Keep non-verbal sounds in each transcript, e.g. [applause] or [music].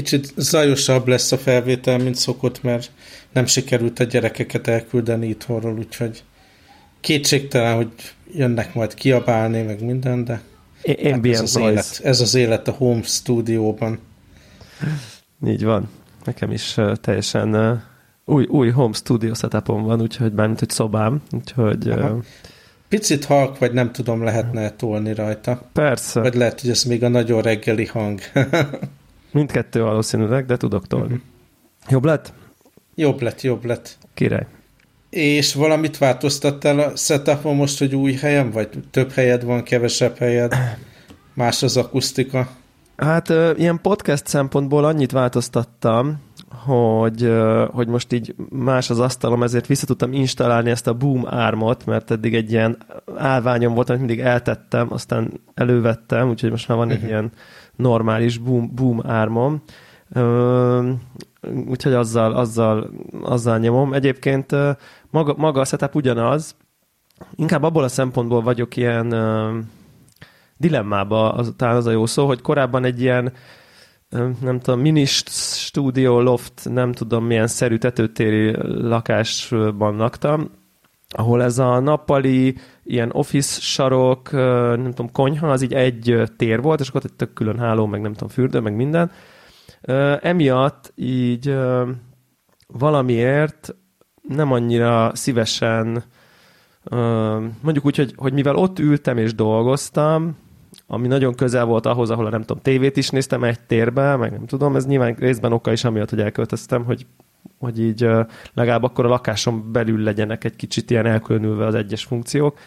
Kicsit zajosabb lesz a felvétel, mint szokott, mert nem sikerült a gyerekeket elküldeni itthonról, úgyhogy kétségtelen, hogy jönnek majd kiabálni, meg minden, de hát ez, az élet, ez az élet a home stúdióban. Így van. Nekem is uh, teljesen uh, új, új home studio setupom van, úgyhogy bármint, hogy szobám, úgyhogy... Uh, Picit halk, vagy nem tudom, lehetne tolni rajta. Persze. Vagy lehet, hogy ez még a nagyon reggeli hang. [laughs] Mindkettő valószínűleg, de tudok tolni. Uh-huh. Jobb lett? Jobb lett, jobb lett. Király. És valamit változtattál a setupon most, hogy új helyen, vagy több helyed van, kevesebb helyed, más az akusztika? Hát ilyen podcast szempontból annyit változtattam, hogy, hogy most így más az asztalom, ezért vissza tudtam installálni ezt a Boom ármot, mert eddig egy ilyen állványom volt, amit mindig eltettem, aztán elővettem, úgyhogy most már van egy uh-huh. ilyen normális Boom, boom ármom. Úgyhogy azzal, azzal, azzal nyomom. Egyébként maga, maga a setup ugyanaz, inkább abból a szempontból vagyok ilyen dilemmába, az, talán az a jó szó, hogy korábban egy ilyen nem tudom, mini stúdió, loft, nem tudom milyen szerű tetőtéri lakásban laktam, ahol ez a nappali ilyen office sarok, nem tudom, konyha, az így egy tér volt, és akkor egy tök külön háló, meg nem tudom, fürdő, meg minden. Emiatt így valamiért nem annyira szívesen mondjuk úgy, hogy, hogy mivel ott ültem és dolgoztam, ami nagyon közel volt ahhoz, ahol a nem tudom, tévét is néztem egy térbe, meg nem tudom, ez nyilván részben oka is amiatt, hogy elköltöztem, hogy, hogy így legalább akkor a lakásom belül legyenek egy kicsit ilyen elkülönülve az egyes funkciók,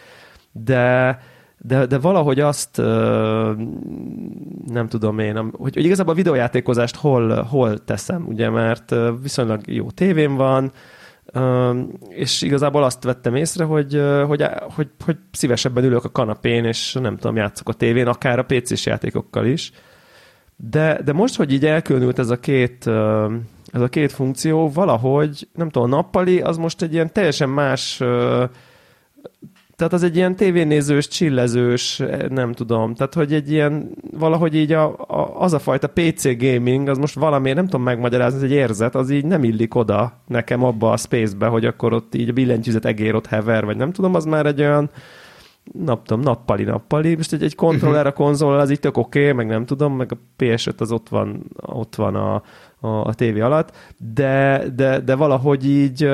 de, de, de valahogy azt nem tudom én, hogy, hogy igazából a videójátékozást hol, hol teszem, ugye, mert viszonylag jó tévém van, és igazából azt vettem észre, hogy, hogy, hogy, hogy szívesebben ülök a kanapén, és nem tudom, játszok a tévén, akár a PC-s játékokkal is. De, de most, hogy így elkülönült ez a két ez a két funkció, valahogy, nem tudom, a nappali, az most egy ilyen teljesen más tehát az egy ilyen tévénézős, csillezős, nem tudom, tehát hogy egy ilyen, valahogy így a, a, az a fajta PC gaming, az most valami, nem tudom megmagyarázni, ez egy érzet, az így nem illik oda nekem abba a space-be, hogy akkor ott így a billentyűzet egér ott hever, vagy nem tudom, az már egy olyan, nem tudom, nappali, nappali, most egy, egy kontroller a konzol, az így tök oké, okay, meg nem tudom, meg a PS5 az ott van, ott van a, a, a tévé alatt, de, de, de valahogy így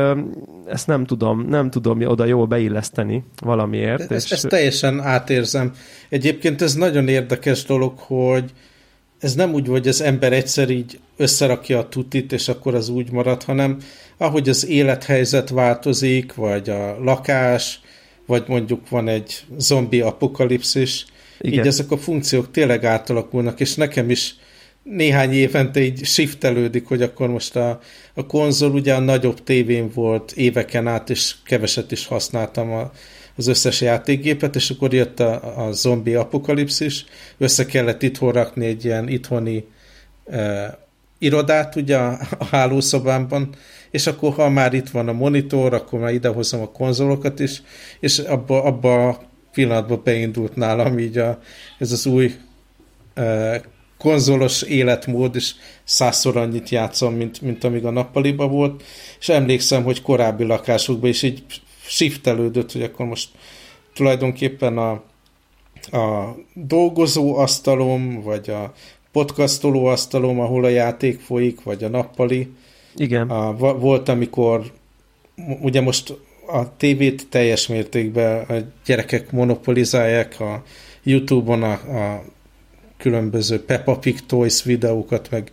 ezt nem tudom, nem tudom oda jól beilleszteni valamiért. Ezt, és... ezt teljesen átérzem. Egyébként ez nagyon érdekes dolog, hogy ez nem úgy, hogy az ember egyszer így összerakja a tutit, és akkor az úgy marad, hanem ahogy az élethelyzet változik, vagy a lakás, vagy mondjuk van egy zombi apokalipszis, Igen. így ezek a funkciók tényleg átalakulnak, és nekem is néhány évente így shiftelődik, hogy akkor most a, a konzol ugye a nagyobb tévén volt éveken át, és keveset is használtam a, az összes játékgépet, és akkor jött a, a zombi apokalipszis, össze kellett itthon rakni egy ilyen itthoni e, irodát ugye a, a hálószobámban, és akkor ha már itt van a monitor, akkor már idehozom a konzolokat is, és abba, abba a pillanatban beindult nálam így a, ez az új e, konzolos életmód, és százszor annyit játszom, mint, mint amíg a nappaliba volt, és emlékszem, hogy korábbi lakásokban is így shiftelődött, hogy akkor most tulajdonképpen a, a dolgozó asztalom, vagy a podcastoló asztalom, ahol a játék folyik, vagy a nappali. Igen. A, volt, amikor ugye most a tévét teljes mértékben a gyerekek monopolizálják a YouTube-on a, a különböző Peppa Pig Toys videókat, meg,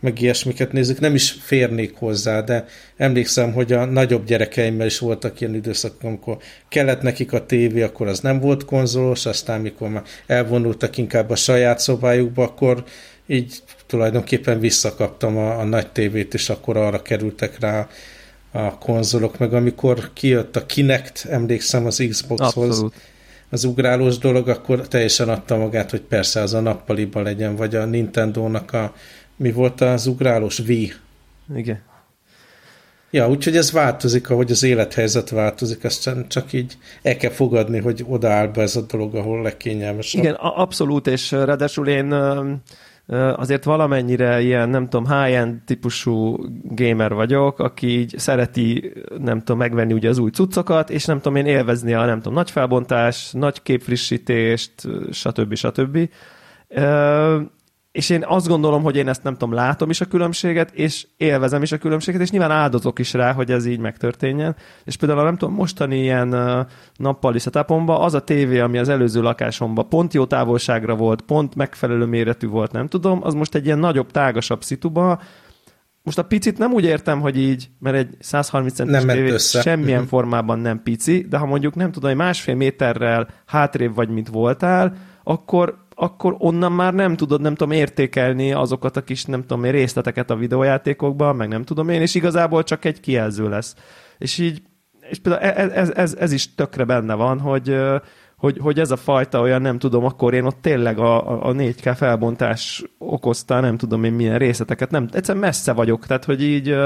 meg ilyesmiket nézik, nem is férnék hozzá, de emlékszem, hogy a nagyobb gyerekeimmel is voltak ilyen időszak, amikor kellett nekik a tévé, akkor az nem volt konzolos, aztán mikor már elvonultak inkább a saját szobájukba, akkor így tulajdonképpen visszakaptam a, a nagy tévét, és akkor arra kerültek rá a konzolok, meg amikor kijött a Kinect, emlékszem az Xboxhoz, Abszolút az ugrálós dolog, akkor teljesen adta magát, hogy persze az a nappaliba legyen, vagy a Nintendo-nak a mi volt az ugrálós? Wii. Igen. Ja, úgyhogy ez változik, ahogy az élethelyzet változik, azt csak így el kell fogadni, hogy odaáll be ez a dolog, ahol legkényelmesebb. Igen, abszolút, és ráadásul én azért valamennyire ilyen, nem tudom, high-end típusú gamer vagyok, aki így szereti, nem tudom, megvenni ugye az új cuccokat, és nem tudom én élvezni a, nem tudom, nagy felbontás, nagy képfrissítést, stb. stb és én azt gondolom, hogy én ezt nem tudom, látom is a különbséget, és élvezem is a különbséget, és nyilván áldozok is rá, hogy ez így megtörténjen. És például nem tudom, mostani ilyen nappali setupomban az a tévé, ami az előző lakásomban pont jó távolságra volt, pont megfelelő méretű volt, nem tudom, az most egy ilyen nagyobb, tágasabb szituba, most a picit nem úgy értem, hogy így, mert egy 130 centis nem tévé össze. semmilyen uh-huh. formában nem pici, de ha mondjuk nem tudom, hogy másfél méterrel hátrébb vagy, mint voltál, akkor akkor onnan már nem tudod, nem tudom, értékelni azokat a kis, nem tudom én, részleteket a videójátékokban, meg nem tudom én, és igazából csak egy kijelző lesz. És így, és például ez, ez, ez, ez is tökre benne van, hogy, hogy, hogy ez a fajta olyan, nem tudom, akkor én ott tényleg a, a 4K felbontás okozta, nem tudom én milyen részleteket, nem, egyszerűen messze vagyok, tehát hogy így,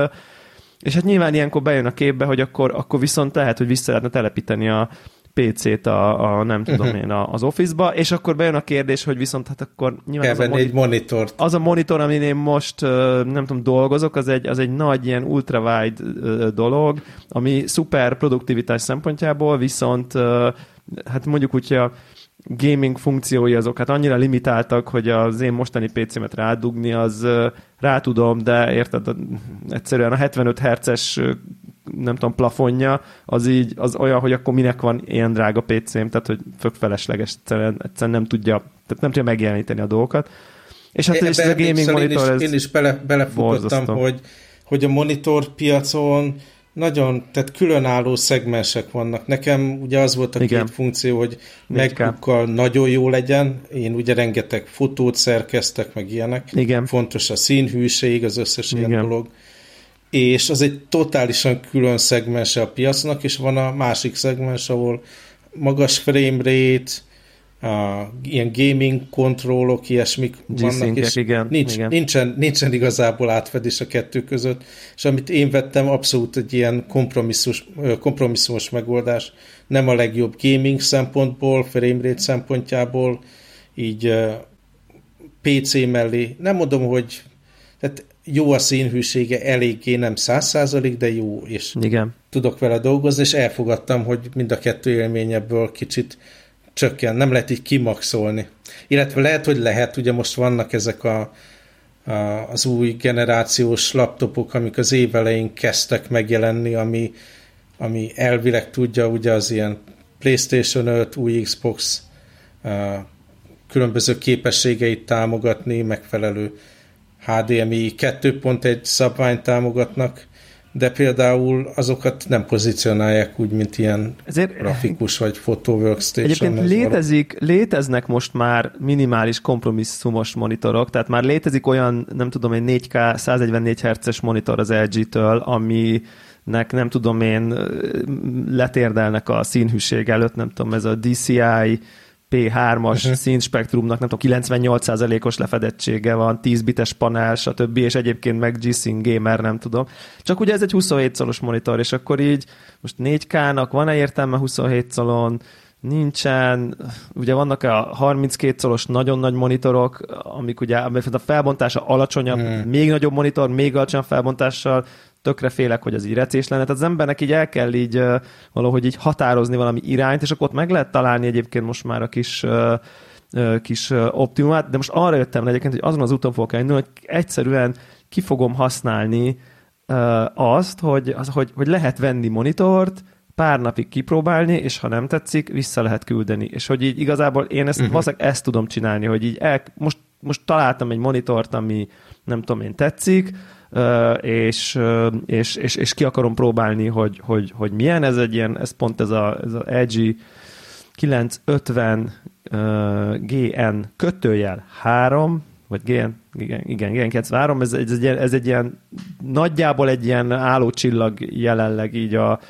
és hát nyilván ilyenkor bejön a képbe, hogy akkor, akkor viszont lehet, hogy vissza lehetne telepíteni a, PC-t a, a nem tudom uh-huh. én, az Office-ba, és akkor bejön a kérdés, hogy viszont hát akkor nyilván Kell az a, moni- egy monitort. az a monitor, amin én most nem tudom, dolgozok, az egy, az egy nagy ilyen ultrawide dolog, ami szuper produktivitás szempontjából, viszont hát mondjuk úgy, hogy a gaming funkciói azok hát annyira limitáltak, hogy az én mostani PC-met rádugni, az rá tudom, de érted, egyszerűen a 75 Hz-es nem tudom, plafonja, az így, az olyan, hogy akkor minek van ilyen drága PC-m, tehát hogy fök felesleges, egyszerűen, egyszerűen nem tudja, tehát nem tudja megjeleníteni a dolgokat. És hát és ez a gaming monitor, én is, ez én is bele, belefutottam, hogy, hogy a monitor piacon nagyon, tehát különálló szegmensek vannak. Nekem ugye az volt a Igen. két funkció, hogy megbukkal nagyon jó legyen. Én ugye rengeteg fotót szerkeztek, meg ilyenek. Igen. Fontos a színhűség, az összes Igen. ilyen dolog és az egy totálisan külön szegmense a piacnak, és van a másik szegmens, ahol magas frame rate, a, ilyen gaming kontrollok, ilyesmik vannak, és igen, nincs, igen. Nincsen, nincsen igazából átfedés a kettő között, és amit én vettem, abszolút egy ilyen kompromisszumos, kompromisszumos megoldás, nem a legjobb gaming szempontból, framerate szempontjából, így PC mellé, nem mondom, hogy tehát jó a színhűsége, eléggé nem száz százalék, de jó, és Igen. tudok vele dolgozni, és elfogadtam, hogy mind a kettő élményebből kicsit csökken, nem lehet így kimaxolni. Illetve lehet, hogy lehet, ugye most vannak ezek a, a, az új generációs laptopok, amik az év elején kezdtek megjelenni, ami, ami elvileg tudja ugye az ilyen PlayStation 5, új Xbox a, különböző képességeit támogatni, megfelelő HDMI 2.1 szabványt támogatnak, de például azokat nem pozícionálják úgy, mint ilyen Ezért, grafikus vagy photo workstation. Egyébként létezik, léteznek most már minimális kompromisszumos monitorok, tehát már létezik olyan, nem tudom én, 4K 144 Hz-es monitor az LG-től, ami nek nem tudom én letérdelnek a színhűség előtt, nem tudom, ez a DCI P3-as uh-huh. színspektrumnak, nem tudom, 98%-os lefedettsége van, 10 bites panel, stb. és egyébként meg G-Sync Gamer, nem tudom. Csak ugye ez egy 27 szolos monitor, és akkor így most 4K-nak van-e értelme 27 szolon, nincsen, ugye vannak a 32 szolos nagyon nagy monitorok, amik ugye a felbontása alacsonyabb, hmm. még nagyobb monitor, még alacsonyabb felbontással, tökre félek, hogy az így recés lenne. Tehát az embernek így el kell így valahogy így határozni valami irányt, és akkor ott meg lehet találni egyébként most már a kis kis optimumát, de most arra jöttem le egyébként, hogy azon az úton fogok elindulni, hogy egyszerűen ki fogom használni azt, hogy, az, hogy, hogy lehet venni monitort, pár napig kipróbálni, és ha nem tetszik, vissza lehet küldeni. És hogy így igazából én ezt, uh-huh. ezt tudom csinálni, hogy így el, most, most találtam egy monitort, ami nem tudom én tetszik, és, és, és, és ki akarom próbálni, hogy, hogy, hogy milyen. Ez egy ilyen, ez pont ez a, ez a LG 950 GN kötőjel 3, vagy GN, igen, igen, GN 93, ez, ez, egy, ez egy ilyen, nagyjából egy ilyen állócsillag jelenleg így a,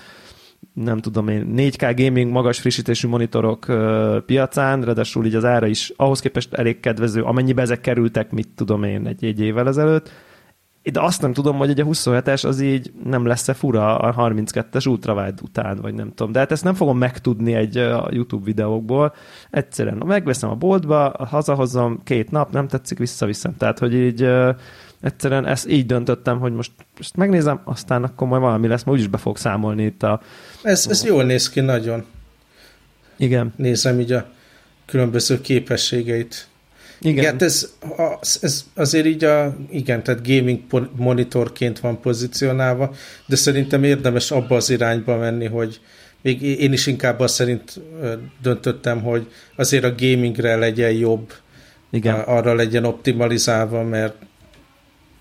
nem tudom én, 4K gaming magas frissítésű monitorok uh, piacán, ráadásul így az ára is ahhoz képest elég kedvező, amennyibe ezek kerültek, mit tudom én, egy, egy évvel ezelőtt, de azt nem tudom, hogy egy a 27-es az így nem lesz-e fura a 32-es ultrawide után, vagy nem tudom. De hát ezt nem fogom megtudni egy a YouTube videókból. Egyszerűen megveszem a boltba, hazahozom, két nap, nem tetszik, visszaviszem. Tehát, hogy így egyszerűen ezt így döntöttem, hogy most, most megnézem, aztán akkor majd valami lesz, majd úgyis be fog számolni itt a... Ez, ez jól néz ki nagyon. Igen. Nézem így a különböző képességeit. Igen. igen ez, ez azért így a, igen, tehát gaming monitorként van pozícionálva, de szerintem érdemes abba az irányba menni, hogy még én is inkább azt szerint döntöttem, hogy azért a gamingre legyen jobb, igen. arra legyen optimalizálva, mert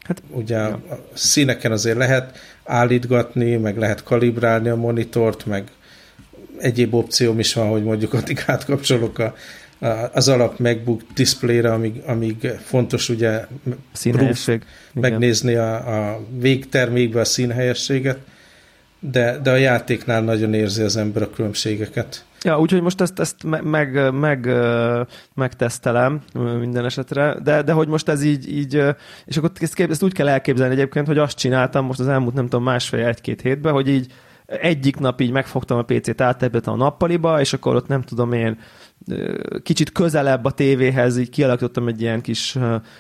hát, ugye ja. a színeken azért lehet állítgatni, meg lehet kalibrálni a monitort, meg egyéb opcióm is van, hogy mondjuk addig átkapcsolok a az alap MacBook displayre, amíg, amíg fontos ugye színhelyesség. megnézni a, a végtermékbe a színhelyességet, de, de a játéknál nagyon érzi az ember a különbségeket. Ja, úgyhogy most ezt, ezt meg, meg, meg, megtesztelem minden esetre, de, de hogy most ez így, így és akkor ezt, ezt úgy kell elképzelni egyébként, hogy azt csináltam most az elmúlt nem tudom másfél, egy-két hétben, hogy így egyik nap így megfogtam a PC-t, áttebbet a nappaliba, és akkor ott nem tudom én kicsit közelebb a tévéhez, így kialakítottam egy ilyen kis,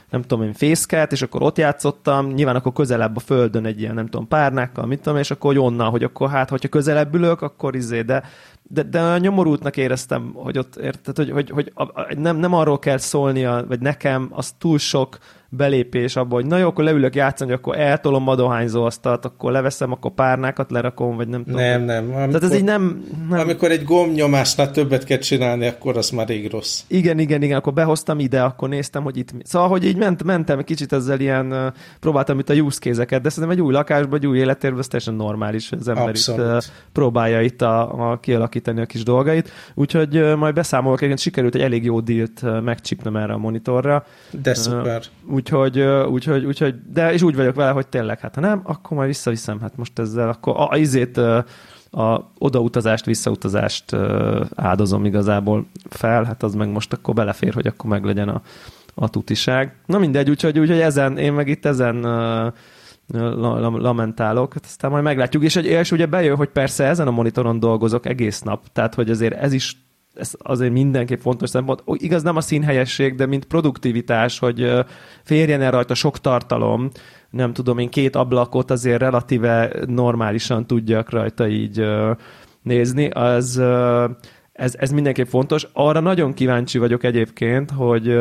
nem tudom én, fészket, és akkor ott játszottam, nyilván akkor közelebb a földön egy ilyen, nem tudom, párnákkal, mit tudom, és akkor hogy onnan, hogy akkor hát, hogyha közelebb ülök, akkor izé, de, de, de nyomorultnak éreztem, hogy ott, érted, hogy, hogy, hogy nem, nem arról kell szólnia, vagy nekem, az túl sok belépés abba, hogy na jó, akkor leülök játszani, akkor eltolom a dohányzó asztalt, akkor leveszem, akkor párnákat lerakom, vagy nem tudom. Nem, nem. Amikor, Tehát ez így nem, nem... Amikor egy gombnyomásnál többet kell csinálni, akkor az már rég rossz. Igen, igen, igen, akkor behoztam ide, akkor néztem, hogy itt... Szóval, hogy így ment, mentem kicsit ezzel ilyen, próbáltam itt a use case de szerintem egy új lakásban, egy új életérben, ez teljesen normális, az ember Abszolút. itt próbálja itt a, a kialakítani a kis dolgait. Úgyhogy majd beszámolok, egyébként sikerült egy elég jó dílt megcsipnem erre a monitorra. De szuper. Úgyhogy, úgyhogy, úgyhogy, de és úgy vagyok vele, hogy tényleg, hát ha nem, akkor majd visszaviszem, hát most ezzel, akkor a, a izét, a odautazást, visszautazást áldozom igazából fel, hát az meg most akkor belefér, hogy akkor meg legyen a, a tutiság. Na mindegy, úgyhogy, úgyhogy ezen, én meg itt ezen lamentálok, hát aztán majd meglátjuk, és, és ugye bejön, hogy persze ezen a monitoron dolgozok egész nap, tehát hogy azért ez is ez azért mindenképp fontos szempont. Igaz, nem a színhelyesség, de mint produktivitás, hogy férjen el rajta sok tartalom, nem tudom én, két ablakot azért relatíve normálisan tudjak rajta így nézni, az ez, ez mindenképp fontos. Arra nagyon kíváncsi vagyok egyébként, hogy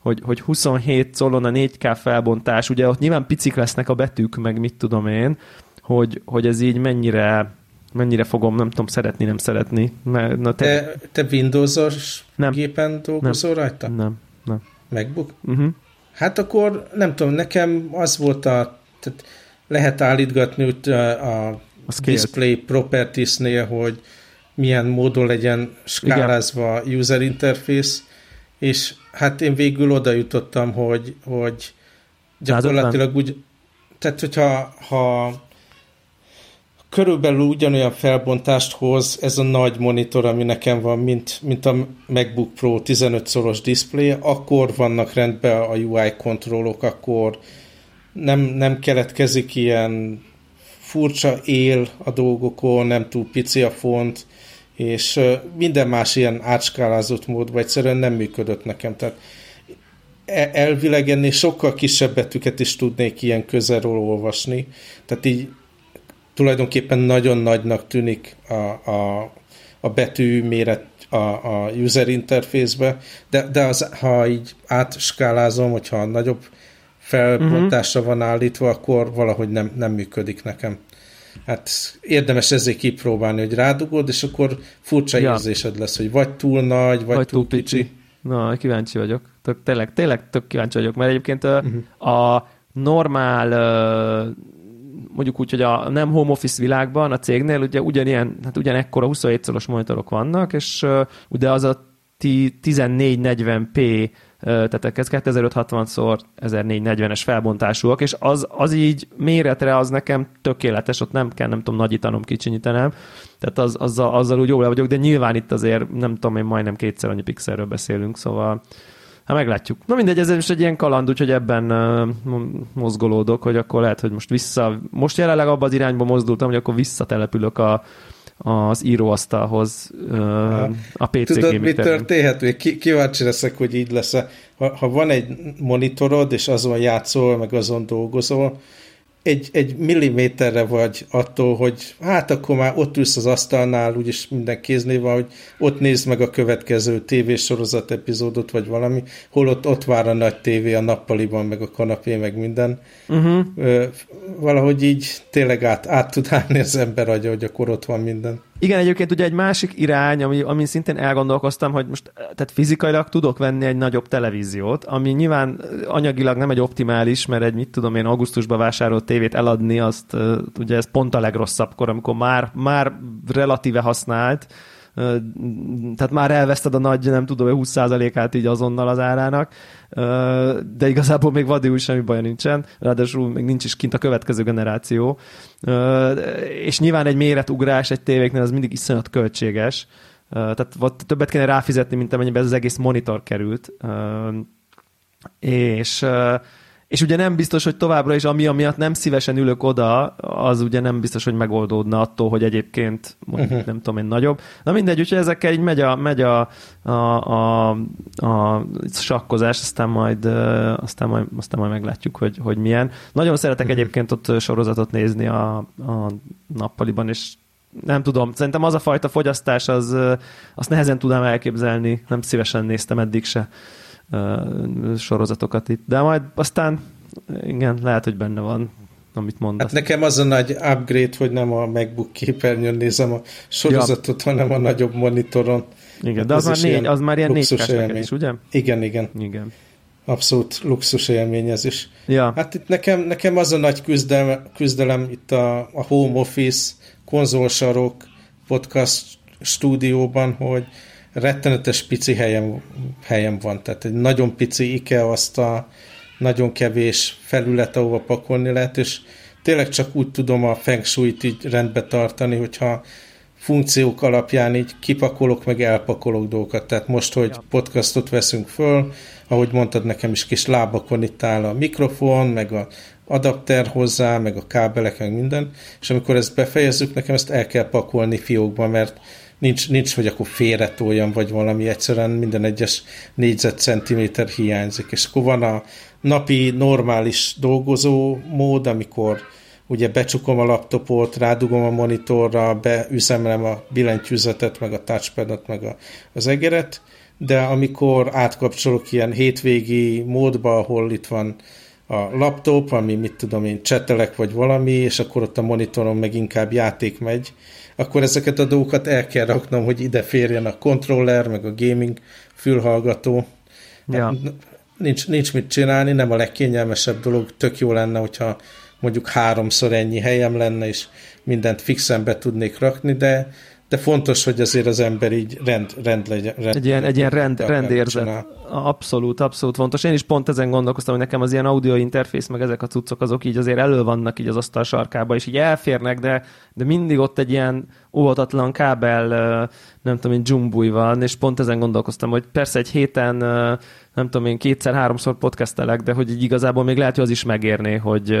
hogy, hogy 27 colon a 4K felbontás, ugye ott nyilván picik lesznek a betűk, meg mit tudom én, hogy, hogy ez így mennyire mennyire fogom, nem tudom, szeretni, nem szeretni. Mert, na te, te, te Windows-os nem. gépen dolgozol nem. rajta? Nem, nem. MacBook? Uh-huh. Hát akkor nem tudom, nekem az volt a, tehát lehet állítgatni úgy a, a, display properties-nél, hogy milyen módon legyen skálázva a user interface, és hát én végül oda jutottam, hogy, hogy gyakorlatilag úgy, tehát hogyha ha körülbelül ugyanolyan felbontást hoz ez a nagy monitor, ami nekem van, mint, mint a MacBook Pro 15 szoros display, akkor vannak rendben a UI kontrollok, akkor nem, nem keletkezik ilyen furcsa él a dolgokon, nem túl pici a font, és minden más ilyen átskálázott módban egyszerűen nem működött nekem. Tehát e, elvileg ennél sokkal kisebb betűket is tudnék ilyen közelről olvasni. Tehát így tulajdonképpen nagyon nagynak tűnik a, a, a betű méret a, a user interface-be, de, de az, ha így átskálázom, hogyha nagyobb felbontásra uh-huh. van állítva, akkor valahogy nem, nem működik nekem. Hát érdemes ezért kipróbálni, hogy rádugod, és akkor furcsa ja. érzésed lesz, hogy vagy túl nagy, vagy, vagy túl, túl kicsi. kicsi. Na, kíváncsi vagyok. Tök, tényleg, tényleg tök kíváncsi vagyok, mert egyébként uh-huh. a normál mondjuk úgy, hogy a nem home office világban, a cégnél ugye ugyanilyen, hát ugyanekkora 27 szoros monitorok vannak, és ugye az a 1440p tehát ez 2560 x 1440-es felbontásúak, és az, az így méretre az nekem tökéletes, ott nem kell, nem tudom, nagyítanom, kicsinyítenem, tehát az, azzal, azzal úgy jól vagyok, de nyilván itt azért nem tudom, én majdnem kétszer annyi pixelről beszélünk, szóval Hát meglátjuk. Na mindegy, ez is egy ilyen kaland, úgyhogy ebben uh, mozgolódok, hogy akkor lehet, hogy most vissza, most jelenleg abban az irányba mozdultam, hogy akkor visszatelepülök a, az íróasztalhoz uh, a PC Tudod, mi történhet? Kíváncsi leszek, hogy így lesz. Ha, ha van egy monitorod, és azon játszol, meg azon dolgozol, egy, egy milliméterre vagy attól, hogy hát akkor már ott ülsz az asztalnál, úgyis minden kéznél van, hogy ott nézd meg a következő tévésorozat epizódot, vagy valami, hol ott, ott vár a nagy tévé a nappaliban, meg a kanapé, meg minden. Uh-huh. Valahogy így tényleg át, át tud állni az ember agya, hogy akkor ott van minden. Igen, egyébként ugye egy másik irány, ami, amin szintén elgondolkoztam, hogy most tehát fizikailag tudok venni egy nagyobb televíziót, ami nyilván anyagilag nem egy optimális, mert egy mit tudom én augusztusban vásárolt tévét eladni, azt ugye ez pont a legrosszabbkor, amikor már, már relatíve használt, tehát már elveszted a nagy, nem tudom, 20%-át így azonnal az árának, de igazából még vadul semmi baj nincsen, ráadásul még nincs is kint a következő generáció, és nyilván egy méretugrás egy tévéknél az mindig iszonyat költséges, tehát többet kéne ráfizetni, mint amennyiben ez az egész monitor került, és és ugye nem biztos, hogy továbbra is, ami miatt nem szívesen ülök oda, az ugye nem biztos, hogy megoldódna attól, hogy egyébként mondjuk, uh-huh. nem tudom én nagyobb. Na mindegy, úgyhogy ezekkel így megy a, megy a, a, a, a sakkozás, aztán majd, aztán majd, aztán majd meglátjuk, hogy, hogy milyen. Nagyon szeretek uh-huh. egyébként ott sorozatot nézni a, a nappaliban, és nem tudom, szerintem az a fajta fogyasztás, az, azt nehezen tudnám elképzelni, nem szívesen néztem eddig se sorozatokat itt. De majd aztán igen, lehet, hogy benne van, amit mondasz. Hát nekem az a nagy upgrade, hogy nem a MacBook képernyőn nézem a sorozatot, ja. hanem a nagyobb monitoron. Igen, hát de az, az, már, négy, az már ilyen 4 is, ugye? Igen, igen. Igen. Abszolút luxus élmény ez is. Ja. Hát itt nekem, nekem az a nagy küzdelem, küzdelem itt a, a home office, konzolsarok, podcast stúdióban, hogy rettenetes pici helyem, helyem van, tehát egy nagyon pici IKEA azt a nagyon kevés felület, ahova pakolni lehet, és tényleg csak úgy tudom a feng shui-t így rendbe tartani, hogyha funkciók alapján így kipakolok, meg elpakolok dolgokat. Tehát most, hogy podcastot veszünk föl, ahogy mondtad, nekem is kis lábakon itt áll a mikrofon, meg a adapter hozzá, meg a kábelek, meg minden, és amikor ezt befejezzük, nekem ezt el kell pakolni fiókba, mert nincs, nincs hogy akkor félretoljam, vagy valami, egyszerűen minden egyes négyzetcentiméter hiányzik. És akkor van a napi normális dolgozó mód, amikor ugye becsukom a laptopot, rádugom a monitorra, beüzemlem a billentyűzetet, meg a touchpadot, meg a, az egeret, de amikor átkapcsolok ilyen hétvégi módba, ahol itt van a laptop, ami mit tudom én, csetelek vagy valami, és akkor ott a monitoron meg inkább játék megy, akkor ezeket a dolgokat el kell raknom, hogy ide férjen a controller, meg a gaming fülhallgató. Ja. Nincs, nincs mit csinálni, nem a legkényelmesebb dolog, tök jó lenne, hogyha mondjuk háromszor ennyi helyem lenne, és mindent fixen be tudnék rakni, de de fontos, hogy azért az ember így rend, rend legyen. Rend, egy ilyen, egy ilyen rend, rendérzet. Abszolút, abszolút fontos. Én is pont ezen gondolkoztam, hogy nekem az ilyen audio interfész, meg ezek a cuccok, azok így azért elő vannak így az asztal sarkába, és így elférnek, de, de mindig ott egy ilyen óvatatlan kábel, nem tudom én, dzsumbúj van, és pont ezen gondolkoztam, hogy persze egy héten, nem tudom én, kétszer-háromszor podcastelek, de hogy így igazából még lehet, hogy az is megérné, hogy,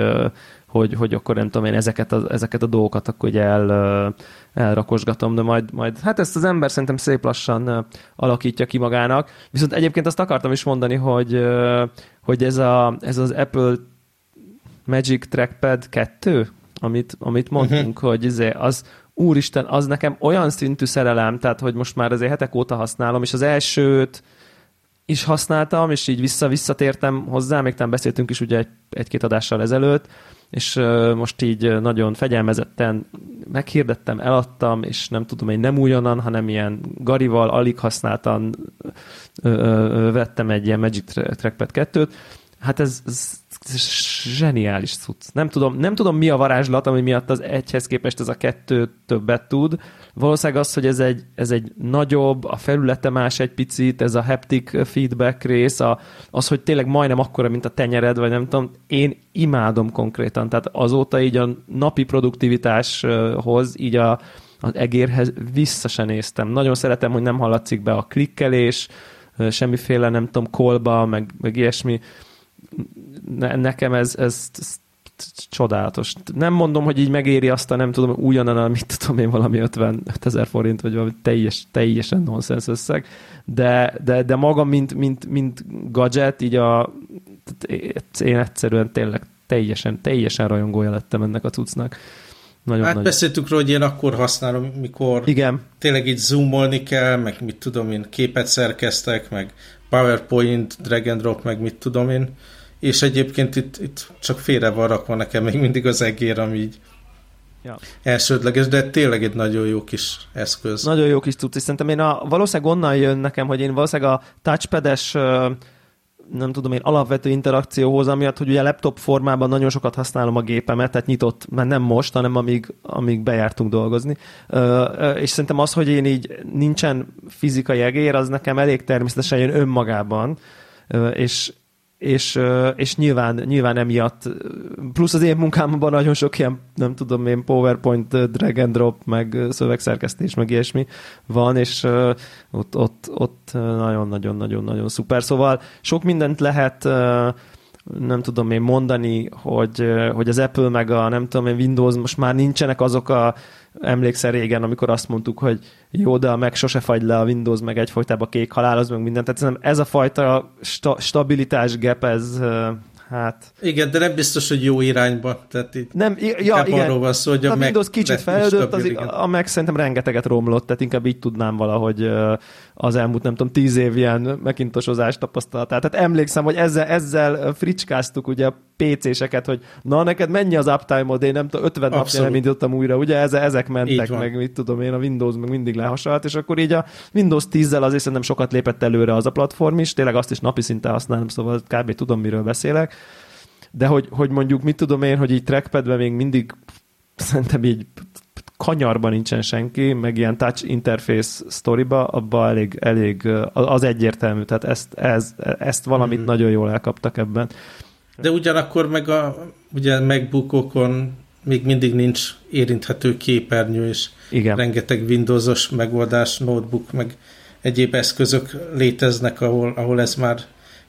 hogy, hogy akkor nem tudom én, ezeket a, ezeket a dolgokat akkor ugye el, elrakosgatom, de majd, majd, hát ezt az ember szerintem szép lassan alakítja ki magának. Viszont egyébként azt akartam is mondani, hogy, hogy ez, a, ez az Apple Magic Trackpad 2, amit, amit mondtunk, uh-huh. hogy izé, az, úristen, az nekem olyan szintű szerelem, tehát hogy most már azért hetek óta használom, és az elsőt is használtam, és így vissza-visszatértem hozzá, még talán beszéltünk is ugye egy, egy-két adással ezelőtt, és most így nagyon fegyelmezetten meghirdettem, eladtam, és nem tudom, hogy nem újonnan, hanem ilyen garival, alig használtan vettem egy ilyen Magic Trackpad 2-t. Hát ez, ez zseniális cucc. Nem tudom, nem tudom, mi a varázslat, ami miatt az egyhez képest ez a kettő többet tud. Valószínűleg az, hogy ez egy, ez egy nagyobb, a felülete más egy picit, ez a haptic feedback rész, a, az, hogy tényleg majdnem akkora, mint a tenyered, vagy nem tudom, én imádom konkrétan. Tehát azóta így a napi produktivitáshoz, így a, az egérhez vissza se néztem. Nagyon szeretem, hogy nem hallatszik be a klikkelés, semmiféle, nem tudom, kolba, meg, meg ilyesmi. Ne, nekem ez, ez, ez csodálatos. Nem mondom, hogy így megéri azt a nem tudom, újonnan, mit tudom én, valami 50 ezer forint, vagy valami teljes, teljesen nonsens összeg, de, de, de maga, mint, mint, mint gadget, így a, én egyszerűen tényleg teljesen, teljesen rajongója lettem ennek a cuccnak. Nagyon hát nagy. beszéltük róla, hogy én akkor használom, mikor Igen. tényleg itt zoomolni kell, meg mit tudom én, képet szerkeztek, meg PowerPoint, drag and drop, meg mit tudom én. És egyébként itt, itt csak félre van rakva nekem még mindig az egér, ami így ja. elsődleges, de tényleg egy nagyon jó kis eszköz. Nagyon jó kis tudsz, és szerintem én a, valószínűleg onnan jön nekem, hogy én valószínűleg a touchpades nem tudom én, alapvető interakcióhoz, amiatt, hogy ugye laptop formában nagyon sokat használom a gépemet, tehát nyitott, mert nem most, hanem amíg, amíg bejártunk dolgozni. És szerintem az, hogy én így nincsen fizikai egér, az nekem elég természetesen jön önmagában, és, és, és nyilván, nyilván emiatt, plusz az én munkámban nagyon sok ilyen, nem tudom én, PowerPoint, drag and drop, meg szövegszerkesztés, meg ilyesmi van, és ott, ott, ott nagyon-nagyon-nagyon-nagyon szuper. Szóval sok mindent lehet nem tudom én mondani, hogy, hogy az Apple meg a nem tudom én Windows most már nincsenek azok a emlékszel régen, amikor azt mondtuk, hogy jó, de meg sose fagy le a Windows, meg egyfolytában kék halál, az meg mindent. Tehát ez a fajta sta- stabilitás gap, ez hát... Igen, de nem biztos, hogy jó irányba. Tehát itt nem, ja, igen. arról van szó, hogy a, a Windows kicsit fejlődött, az, a Mac szerintem rengeteget romlott, tehát inkább így tudnám valahogy az elmúlt, nem tudom, tíz év ilyen megintosozást tapasztalatát. Tehát emlékszem, hogy ezzel, ezzel fricskáztuk ugye a PC-seket, hogy na, neked mennyi az uptime-od, én nem tudom, 50 napja nem indítottam újra, ugye ezek mentek, meg mit tudom én, a Windows meg mindig lehasalt, és akkor így a Windows 10-zel azért szerintem sokat lépett előre az a platform is, tényleg azt is napi szinten használom, szóval kb. tudom, miről beszélek de hogy, hogy mondjuk mit tudom én, hogy így trackpadben még mindig szerintem így kanyarban nincsen senki, meg ilyen touch interface sztoriba, abban elég, elég az egyértelmű, tehát ezt, ez, ezt valamit mm-hmm. nagyon jól elkaptak ebben. De ugyanakkor meg a ugye MacBookokon még mindig nincs érinthető képernyő, és Igen. rengeteg Windowsos megoldás, notebook, meg egyéb eszközök léteznek, ahol, ahol ez már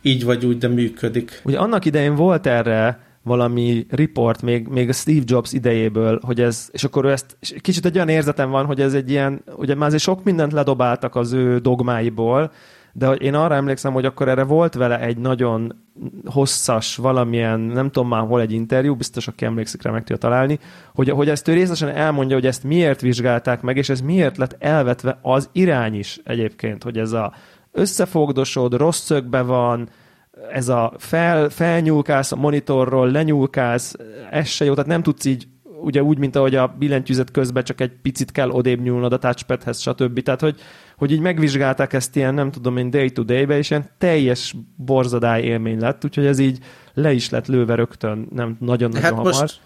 így vagy úgy, de működik. Ugye annak idején volt erre valami report még, még a Steve Jobs idejéből, hogy ez, és akkor ő ezt, és kicsit egy olyan érzetem van, hogy ez egy ilyen, ugye már azért sok mindent ledobáltak az ő dogmáiból, de én arra emlékszem, hogy akkor erre volt vele egy nagyon hosszas valamilyen, nem tudom már hol egy interjú, biztos aki emlékszik rá meg tudja találni, hogy, hogy ezt ő részesen elmondja, hogy ezt miért vizsgálták meg, és ez miért lett elvetve az irány is egyébként, hogy ez a összefogdosod, rossz szögbe van, ez a fel, felnyúlkálsz a monitorról, lenyúlkálsz, ez se jó, tehát nem tudsz így ugye úgy, mint ahogy a billentyűzet közben csak egy picit kell odébb nyúlnod a touchpadhez, stb. Tehát, hogy, hogy így megvizsgálták ezt ilyen, nem tudom én, day-to-day-be, és ilyen teljes borzadály élmény lett, úgyhogy ez így le is lett lőve rögtön, nem nagyon-nagyon hát hamar. Most,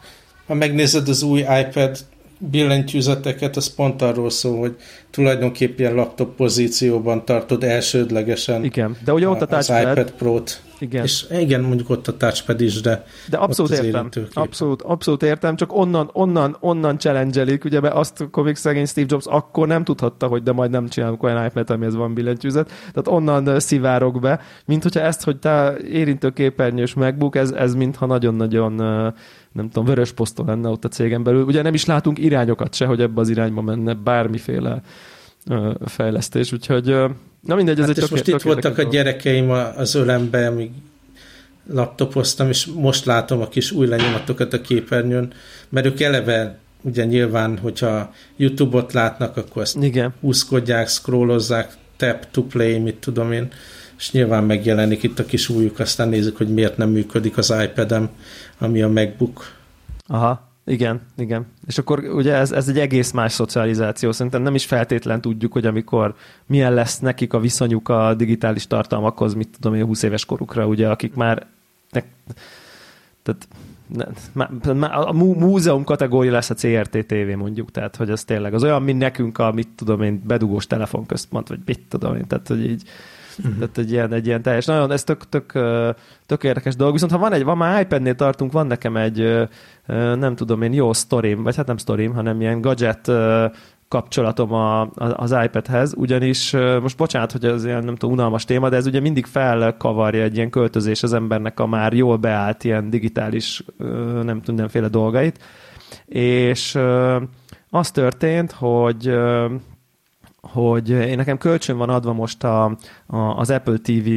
ha megnézed az új iPad billentyűzeteket, az pont arról szól, hogy tulajdonképpen laptop pozícióban tartod elsődlegesen igen, de ugye ott a az iPad Pro-t. Igen. És igen, mondjuk ott a touchpad is, de De abszolút értem. Abszolút, abszolút értem, csak onnan, onnan, onnan challenge ugye be azt komik szegény Steve Jobs akkor nem tudhatta, hogy de majd nem csinálunk olyan iPad, amihez van billentyűzet. Tehát onnan szivárok be, mint hogyha ezt, hogy te érintőképernyős MacBook, ez, ez mintha nagyon-nagyon nem tudom, vörös posztol lenne ott a cégen belül. Ugye nem is látunk irányokat se, hogy ebbe az irányba menne bármiféle fejlesztés, úgyhogy na mindegy, ez hát egy és most itt voltak a gyerekeim az ölembe, amíg laptopoztam, és most látom a kis új lenyomatokat a képernyőn, mert ők eleve ugye nyilván, hogyha YouTube-ot látnak, akkor ezt Igen. húzkodják, scrollozzák, tap to play, mit tudom én, és nyilván megjelenik itt a kis újjuk, aztán nézzük, hogy miért nem működik az iPad-em, ami a MacBook. Aha, igen, igen. És akkor ugye ez, ez egy egész más szocializáció. Szerintem nem is feltétlen tudjuk, hogy amikor milyen lesz nekik a viszonyuk a digitális tartalmakhoz, mit tudom én, 20 éves korukra, ugye, akik már ne, tehát a múzeum kategória lesz a CRT TV mondjuk, tehát hogy ez tényleg az olyan, mint nekünk a, mit tudom én, bedugós telefonközpont, vagy mit tudom én, tehát hogy így Uh-huh. [laughs] Tehát egy ilyen, egy ilyen teljes, nagyon, ez tök, tök, tök érdekes dolog. Viszont ha van egy, van már iPad-nél tartunk, van nekem egy, nem tudom én, jó sztorim, vagy hát nem sztorim, hanem ilyen gadget kapcsolatom a, az iPadhez, ugyanis most bocsánat, hogy ez ilyen nem tudom, unalmas téma, de ez ugye mindig felkavarja egy ilyen költözés az embernek a már jól beállt ilyen digitális nem tudom, mindenféle dolgait, és az történt, hogy hogy én nekem kölcsön van adva most a, a, az Apple TV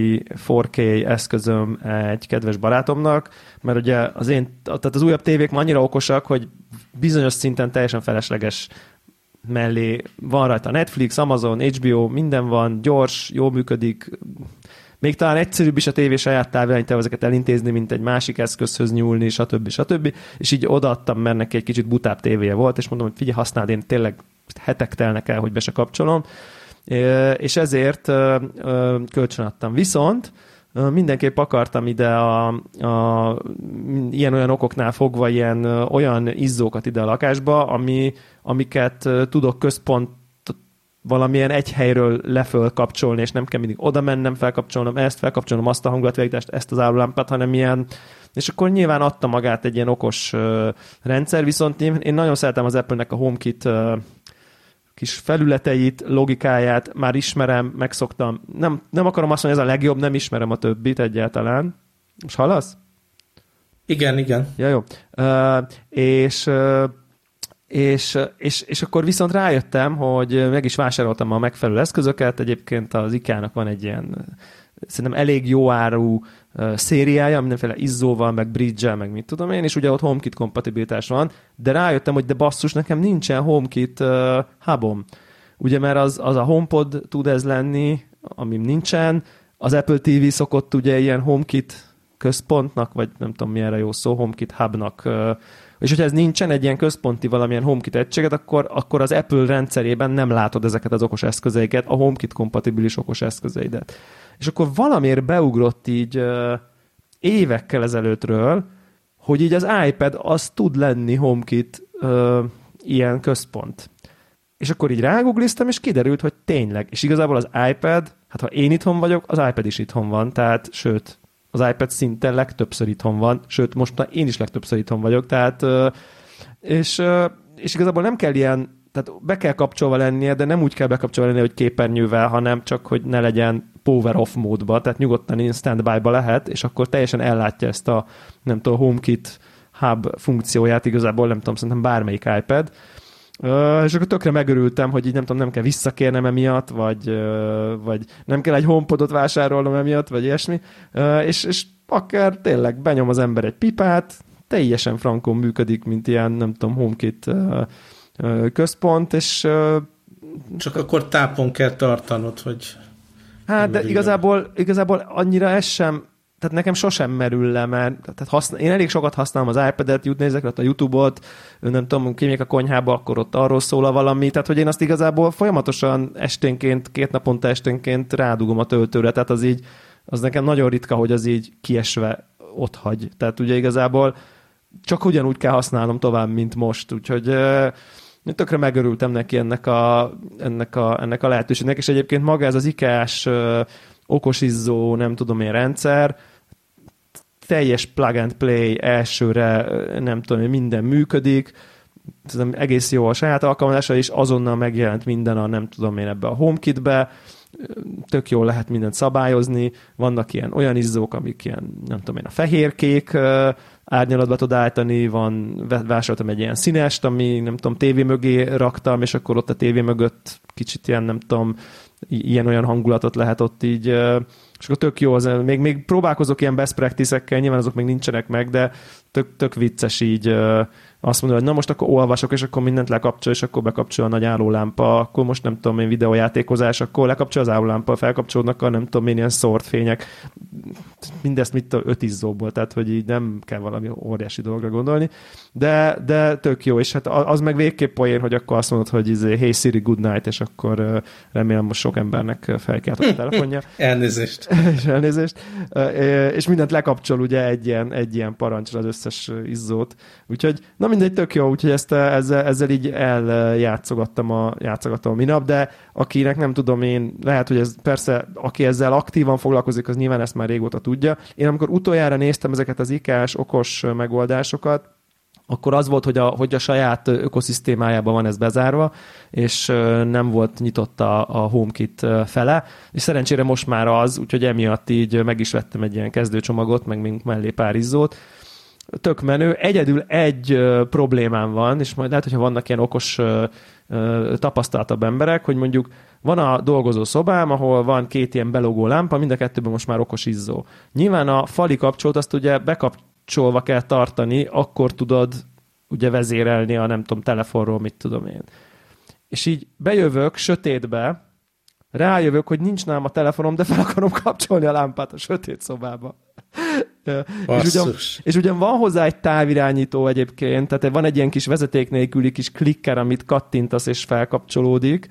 4K eszközöm egy kedves barátomnak, mert ugye az én, tehát az újabb tévék ma annyira okosak, hogy bizonyos szinten teljesen felesleges mellé van rajta Netflix, Amazon, HBO, minden van, gyors, jó működik, még talán egyszerűbb is a tévé saját táviránytervezeket elintézni, mint egy másik eszközhöz nyúlni, stb. stb. És így odaadtam, mert neki egy kicsit butább tévéje volt, és mondom, hogy figyelj, használd, én tényleg hetek telnek el, hogy be se kapcsolom, és ezért kölcsönadtam. Viszont mindenképp akartam ide a, a ilyen-olyan okoknál fogva ilyen olyan izzókat ide a lakásba, ami, amiket tudok központ valamilyen egy helyről leföl kapcsolni, és nem kell mindig oda mennem, felkapcsolnom ezt, felkapcsolnom azt a hangulatvilágítást, ezt az állólámpát, hanem ilyen, és akkor nyilván adta magát egy ilyen okos uh, rendszer, viszont én, én nagyon szeretem az Apple-nek a HomeKit uh, kis felületeit, logikáját, már ismerem, megszoktam. Nem, nem akarom azt mondani, ez a legjobb, nem ismerem a többit egyáltalán. Most hallasz? Igen, igen. Ja, jó. Uh, és uh, és, és, és akkor viszont rájöttem, hogy meg is vásároltam a megfelelő eszközöket, egyébként az IKEA-nak van egy ilyen szerintem elég jó áru szériája, mindenféle izzóval, meg bridge meg mit tudom én, és ugye ott HomeKit kompatibilitás van, de rájöttem, hogy de basszus, nekem nincsen HomeKit uh, hubom. Ugye, mert az, az a HomePod tud ez lenni, ami nincsen, az Apple TV szokott ugye ilyen HomeKit központnak, vagy nem tudom mi erre jó szó, HomeKit hubnak uh, és hogyha ez nincsen egy ilyen központi valamilyen HomeKit egységet, akkor, akkor az Apple rendszerében nem látod ezeket az okos eszközeiket, a HomeKit kompatibilis okos eszközeidet. És akkor valamiért beugrott így uh, évekkel ezelőttről, hogy így az iPad az tud lenni HomeKit uh, ilyen központ. És akkor így rágugliztam, és kiderült, hogy tényleg. És igazából az iPad, hát ha én itthon vagyok, az iPad is itthon van, tehát sőt, az iPad szinte legtöbbször itthon van, sőt, most én is legtöbbször itthon vagyok, tehát és, és igazából nem kell ilyen, tehát be kell kapcsolva lennie, de nem úgy kell bekapcsolva lennie, hogy képernyővel, hanem csak, hogy ne legyen power off módba, tehát nyugodtan in standby-ba lehet, és akkor teljesen ellátja ezt a, nem tudom, HomeKit hub funkcióját, igazából nem tudom, szerintem bármelyik iPad, Uh, és akkor tökre megörültem, hogy így nem tudom, nem kell visszakérnem emiatt, vagy, uh, vagy nem kell egy homepodot vásárolnom emiatt, vagy ilyesmi. Uh, és, és akár tényleg benyom az ember egy pipát, teljesen frankon működik, mint ilyen, nem tudom, HomeKit uh, uh, központ, és uh, csak akkor tápon kell tartanod, hogy Hát, de igazából, igazából annyira ez sem, tehát nekem sosem merül le, mert tehát használ, én elég sokat használom az iPad-et, nézek a YouTube-ot, nem tudom, kimegyek a konyhába, akkor ott arról szól a valami, tehát hogy én azt igazából folyamatosan esténként, két naponta esténként rádugom a töltőre, tehát az így, az nekem nagyon ritka, hogy az így kiesve ott hagy. Tehát ugye igazából csak ugyanúgy kell használnom tovább, mint most, úgyhogy én tökre megörültem neki ennek a, ennek a, ennek a lehetőségnek, és egyébként maga ez az IKEA-s okosizzó, nem tudom én rendszer, teljes plug and play elsőre, nem tudom, minden működik, Szerintem egész jó a saját alkalmazása, és azonnal megjelent minden a nem tudom én ebbe a HomeKit-be, tök jól lehet mindent szabályozni, vannak ilyen olyan izzók, amik ilyen, nem tudom én, a fehérkék árnyalatba tud állítani, van, vásároltam egy ilyen színest, ami nem tudom, tévé mögé raktam, és akkor ott a tévé mögött kicsit ilyen, nem tudom, ilyen-olyan hangulatot lehet ott így, és akkor tök jó, az, még, még próbálkozok ilyen best practice-ekkel, nyilván azok még nincsenek meg, de tök, tök vicces így azt mondod, hogy na most akkor olvasok, és akkor mindent lekapcsol, és akkor bekapcsol a nagy állólámpa, akkor most nem tudom én videójátékozás, akkor lekapcsol az állólámpa, felkapcsolódnak a nem tudom én ilyen szórt fények. Mindezt mit a öt izzóból, tehát hogy így nem kell valami óriási dologra gondolni. De, de tök jó, és hát az meg végképp poén, hogy akkor azt mondod, hogy izé, hey Siri, good night, és akkor remélem most sok embernek felkelt a telefonja. [laughs] elnézést. [laughs] és elnézést. És mindent lekapcsol ugye egy ilyen, egy ilyen parancsra az összes izzót. Úgyhogy na mindegy, tök jó, úgyhogy ezt, ezzel, ezzel így eljátszogattam a, játszogattam a minap, de akinek nem tudom én, lehet, hogy ez persze, aki ezzel aktívan foglalkozik, az nyilván ezt már régóta tudja. Én amikor utoljára néztem ezeket az ikás okos megoldásokat, akkor az volt, hogy a, hogy a saját ökoszisztémájában van ez bezárva, és nem volt nyitott a, a HomeKit fele, és szerencsére most már az, úgyhogy emiatt így meg is vettem egy ilyen kezdőcsomagot, meg még mellé pár izzót, tök menő. Egyedül egy ö, problémám van, és majd lehet, hogyha vannak ilyen okos ö, emberek, hogy mondjuk van a dolgozó szobám, ahol van két ilyen belogó lámpa, mind a kettőben most már okos izzó. Nyilván a fali kapcsolót azt ugye bekapcsolva kell tartani, akkor tudod ugye vezérelni a nem tudom, telefonról, mit tudom én. És így bejövök sötétbe, rájövök, hogy nincs nálam a telefonom, de fel akarom kapcsolni a lámpát a sötét szobába. És, ugyan, és ugyan van hozzá egy távirányító egyébként, tehát van egy ilyen kis vezeték nélküli kis klikker, amit kattintasz és felkapcsolódik,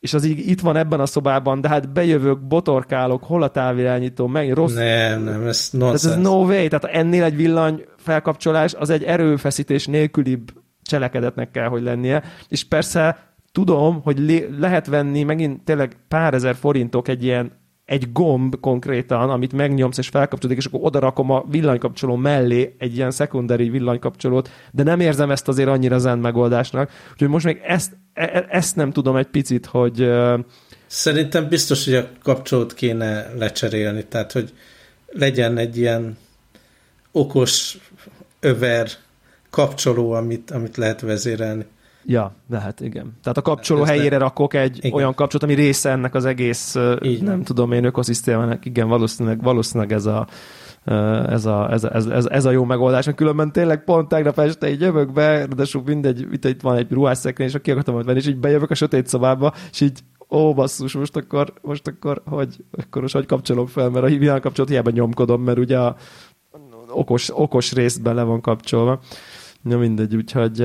és az így itt van ebben a szobában, de hát bejövök, botorkálok, hol a távirányító, meg rossz. Nem, nem, ez nonsense. ez no way, tehát ennél egy villany felkapcsolás, az egy erőfeszítés nélkülibb cselekedetnek kell, hogy lennie, és persze tudom, hogy le- lehet venni megint tényleg pár ezer forintok egy ilyen egy gomb konkrétan, amit megnyomsz és felkapcsolódik, és akkor odarakom a villanykapcsoló mellé egy ilyen secondary villanykapcsolót, de nem érzem ezt azért annyira zen megoldásnak. Úgyhogy most még ezt, e, e, ezt nem tudom egy picit, hogy... Szerintem biztos, hogy a kapcsolót kéne lecserélni, tehát hogy legyen egy ilyen okos över kapcsoló, amit, amit lehet vezérelni. Ja, lehet, igen. Tehát a kapcsoló Ez helyére ne... rakok egy igen. olyan kapcsolót, ami része ennek az egész, Így nem van. tudom én, ökoszisztémának, igen, valószínűleg, valószínűleg ez a, ez a, ez, a, ez, ez, ez a jó megoldás. Különben tényleg pont tegnap este így jövök be, de mindegy, itt, itt van egy ruhásszekrény, és aki akartam venni, és így bejövök a sötét szobába, és így ó, basszus, most akkor, most akkor, hogy, akkor most hogy kapcsolom fel, mert a hívján kapcsolat hiába nyomkodom, mert ugye a okos, okos részben le van kapcsolva. Na mindegy, úgyhogy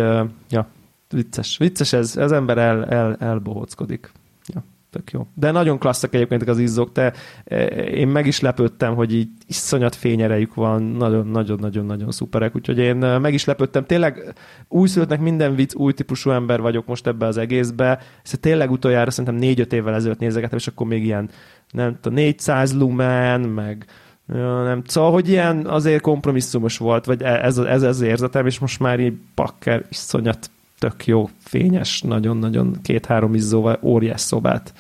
ja, vicces. Vicces ez, az ember el, el, elbohóckodik. Ja, tök jó. De nagyon klasszak egyébként az izzók, te e, én meg is lepődtem, hogy így iszonyat fényerejük van, nagyon-nagyon-nagyon-nagyon szuperek, úgyhogy én e, meg is lepődtem. Tényleg újszülöttnek minden vicc, új típusú ember vagyok most ebbe az egészbe. Ezt tényleg utoljára szerintem négy-öt évvel ezelőtt nézegetem, és akkor még ilyen nem tudom, 400 lumen, meg nem. Szóval, hogy ilyen azért kompromisszumos volt, vagy e, ez, ez, ez az érzetem, és most már így pakker iszonyat tök jó, fényes, nagyon-nagyon két-három izzóval óriás szobát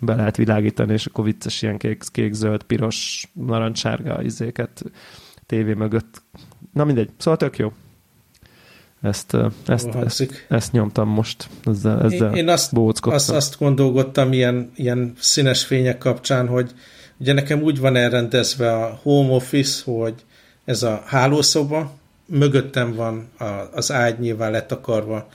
be lehet világítani, és akkor vicces ilyen kék, kék zöld, piros, narancssárga izéket tévé mögött. Na mindegy, szóval tök jó. Ezt, ezt, ezt, ezt nyomtam most, ezzel, ezzel én, én azt, azt, azt gondolkodtam ilyen, ilyen színes fények kapcsán, hogy ugye nekem úgy van elrendezve a home office, hogy ez a hálószoba, mögöttem van a, az ágy nyilván letakarva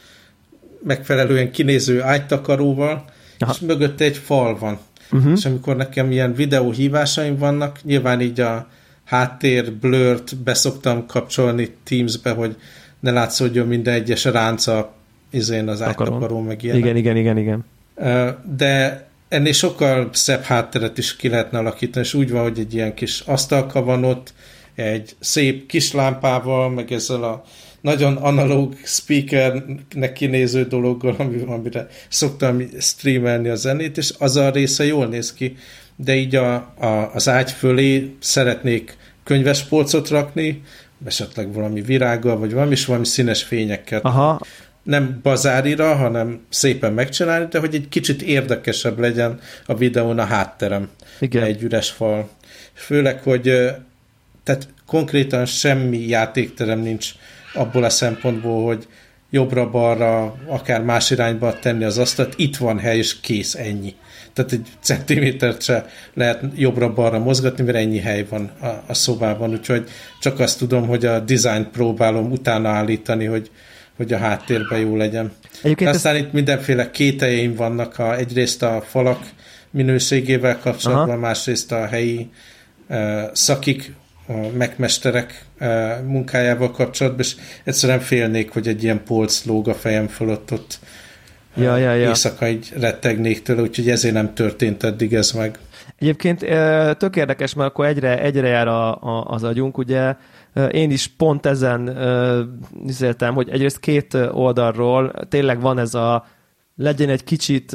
megfelelően kinéző ágytakaróval, Aha. és mögötte egy fal van. Uh-huh. És amikor nekem ilyen videóhívásaim vannak, nyilván így a háttér blurt beszoktam kapcsolni Teams-be, hogy ne látszódjon minden egyes ránca izén az ágytakaró, meg ilyen. Igen, igen, igen, igen. De ennél sokkal szebb hátteret is ki lehetne alakítani, és úgy van, hogy egy ilyen kis asztalka van ott, egy szép kis lámpával, meg ezzel a nagyon analóg speakernek kinéző dologgal, amire szoktam streamelni a zenét, és az a része jól néz ki, de így a, a, az ágy fölé szeretnék könyves polcot rakni, esetleg valami virággal, vagy valami, és valami színes fényekkel. Aha. Nem bazárira, hanem szépen megcsinálni, de hogy egy kicsit érdekesebb legyen a videón a hátterem. Igen. Egy üres fal. Főleg, hogy tehát konkrétan semmi játékterem nincs abból a szempontból, hogy jobbra-balra, akár más irányba tenni az asztalt, itt van hely, és kész, ennyi. Tehát egy centimétert se lehet jobbra-balra mozgatni, mert ennyi hely van a, a szobában, úgyhogy csak azt tudom, hogy a design próbálom utána állítani, hogy, hogy a háttérben jó legyen. Egyébként Aztán ez... itt mindenféle kételjeim vannak, a, egyrészt a falak minőségével kapcsolatban, Aha. másrészt a helyi uh, szakik a megmesterek e, munkájával kapcsolatban, és egyszerűen félnék, hogy egy ilyen polc lóg a fejem fölött ott e, ja, ja, ja. éjszaka így rettegnék tőle, úgyhogy ezért nem történt eddig ez meg. Egyébként e, tök érdekes, mert akkor egyre, egyre jár a, a, az agyunk, ugye én is pont ezen nézéltem, hogy egyrészt két oldalról tényleg van ez a legyen egy kicsit,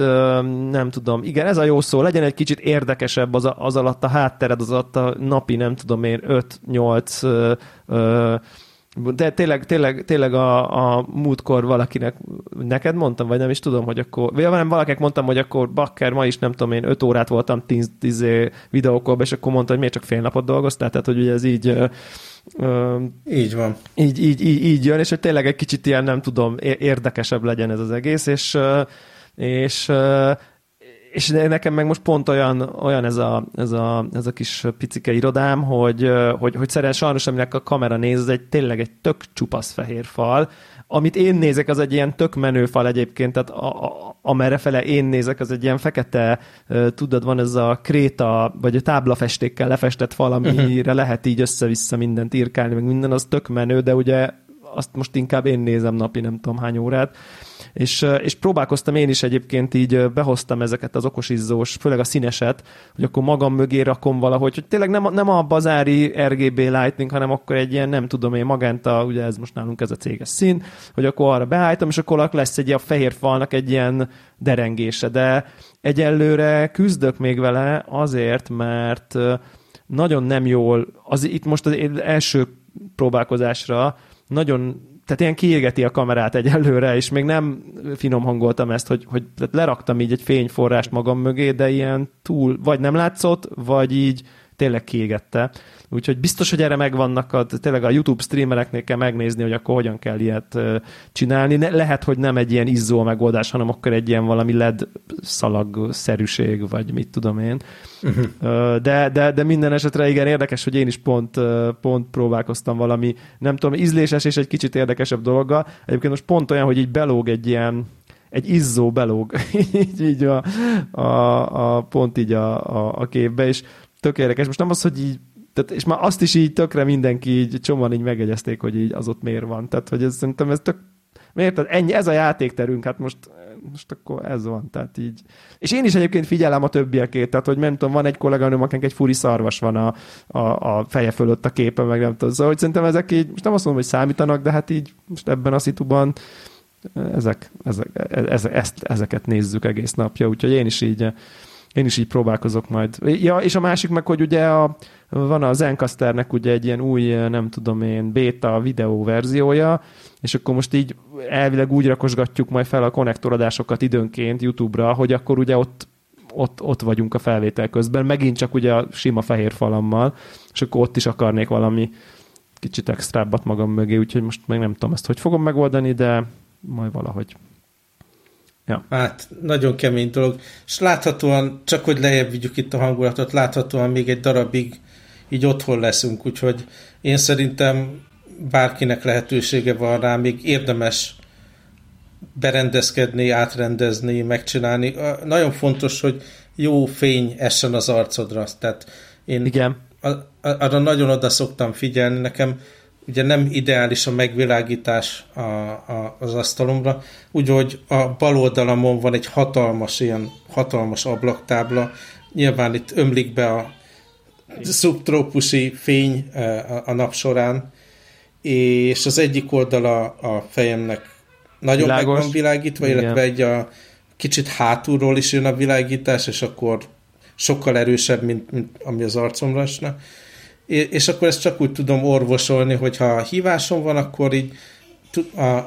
nem tudom, igen, ez a jó szó, legyen egy kicsit érdekesebb az, az alatt a háttered, az alatt a napi, nem tudom én, 5-8 de tényleg, tényleg, tényleg a, a múltkor valakinek, neked mondtam, vagy nem is tudom, hogy akkor, vagy nem valakinek mondtam, hogy akkor bakker, ma is nem tudom én, öt órát voltam tíz, tíz videókból, és akkor mondta, hogy miért csak fél napot dolgoztál, tehát hogy ugye ez így Uh, így van. Így, így, így, így jön, és hogy tényleg egy kicsit ilyen, nem tudom, érdekesebb legyen ez az egész, és, és és nekem meg most pont olyan, olyan ez, a, ez, a, ez a kis picike irodám, hogy, hogy, hogy szerint sajnos, aminek a kamera néz, ez egy tényleg egy tök csupasz fehér fal, amit én nézek, az egy ilyen tök menő fal egyébként, tehát a, a, amerre fele én nézek, az egy ilyen fekete, tudod, van ez a kréta, vagy a táblafestékkel lefestett fal, amire uh-huh. lehet így össze-vissza mindent írkálni, meg minden, az tök menő, de ugye azt most inkább én nézem napi nem tudom hány órát. És, és próbálkoztam én is egyébként így, behoztam ezeket az okosizzós, főleg a színeset, hogy akkor magam mögé rakom valahogy, hogy tényleg nem, nem a bazári RGB Lightning, hanem akkor egy ilyen, nem tudom én, magenta, ugye ez most nálunk ez a céges szín, hogy akkor arra beállítom, és akkor lesz egy a fehér falnak egy ilyen derengése, de egyelőre küzdök még vele azért, mert nagyon nem jól, az itt most az első próbálkozásra nagyon tehát ilyen kiégeti a kamerát egyelőre, és még nem finom hangoltam ezt, hogy, hogy leraktam így egy fényforrást magam mögé, de ilyen túl, vagy nem látszott, vagy így tényleg kiégette. Úgyhogy biztos, hogy erre megvannak, a, tényleg a YouTube streamereknél kell megnézni, hogy akkor hogyan kell ilyet csinálni. Ne, lehet, hogy nem egy ilyen izzó megoldás, hanem akkor egy ilyen valami LED szalagszerűség, vagy mit tudom én. Uh-huh. De, de, de minden esetre igen, érdekes, hogy én is pont, pont próbálkoztam valami, nem tudom, ízléses és egy kicsit érdekesebb dologgal. Egyébként most pont olyan, hogy így belóg egy ilyen egy izzó belóg, [laughs] így, így a, a, a, pont így a, a, a képbe, és tök érdekes. Most nem az, hogy így tehát, és már azt is így tökre mindenki így csomóan így megegyezték, hogy így az ott miért van. Tehát, hogy ez szerintem ez tök, miért? Tehát ennyi, ez a játékterünk, hát most, most akkor ez van, tehát így. És én is egyébként figyelem a többiekét, tehát, hogy nem tudom, van egy kolléganőm, akinek egy furi szarvas van a, a, a feje fölött a képen, meg nem tudom. Szóval, hogy szerintem ezek így, most nem azt mondom, hogy számítanak, de hát így most ebben a szituban ezek, ezek, ezek, ezt, ezeket nézzük egész napja, úgyhogy én is így én is így próbálkozok majd. Ja, és a másik meg, hogy ugye a, van a Zencasternek ugye egy ilyen új, nem tudom én, beta videó verziója, és akkor most így elvileg úgy rakosgatjuk majd fel a konnektorodásokat időnként YouTube-ra, hogy akkor ugye ott ott, ott vagyunk a felvétel közben, megint csak ugye a sima fehér falammal, és akkor ott is akarnék valami kicsit extrábbat magam mögé, úgyhogy most meg nem tudom ezt, hogy fogom megoldani, de majd valahogy Ja. Hát, nagyon kemény dolog. És láthatóan, csak hogy lejjebb vigyük itt a hangulatot, láthatóan még egy darabig így otthon leszünk, úgyhogy én szerintem bárkinek lehetősége van rá, még érdemes berendezkedni, átrendezni, megcsinálni. Nagyon fontos, hogy jó fény essen az arcodra. Tehát én Igen. arra nagyon oda szoktam figyelni. Nekem ugye nem ideális a megvilágítás a, a, az asztalomra, úgyhogy a bal oldalamon van egy hatalmas, ilyen hatalmas ablaktábla, nyilván itt ömlik be a szubtrópusi fény e, a, a nap során, és az egyik oldala a fejemnek nagyon Világos. meg van világítva, Igen. illetve egy a kicsit hátulról is jön a világítás, és akkor sokkal erősebb, mint, mint ami az arcomra esne és akkor ezt csak úgy tudom orvosolni, hogy ha hívásom van, akkor így a,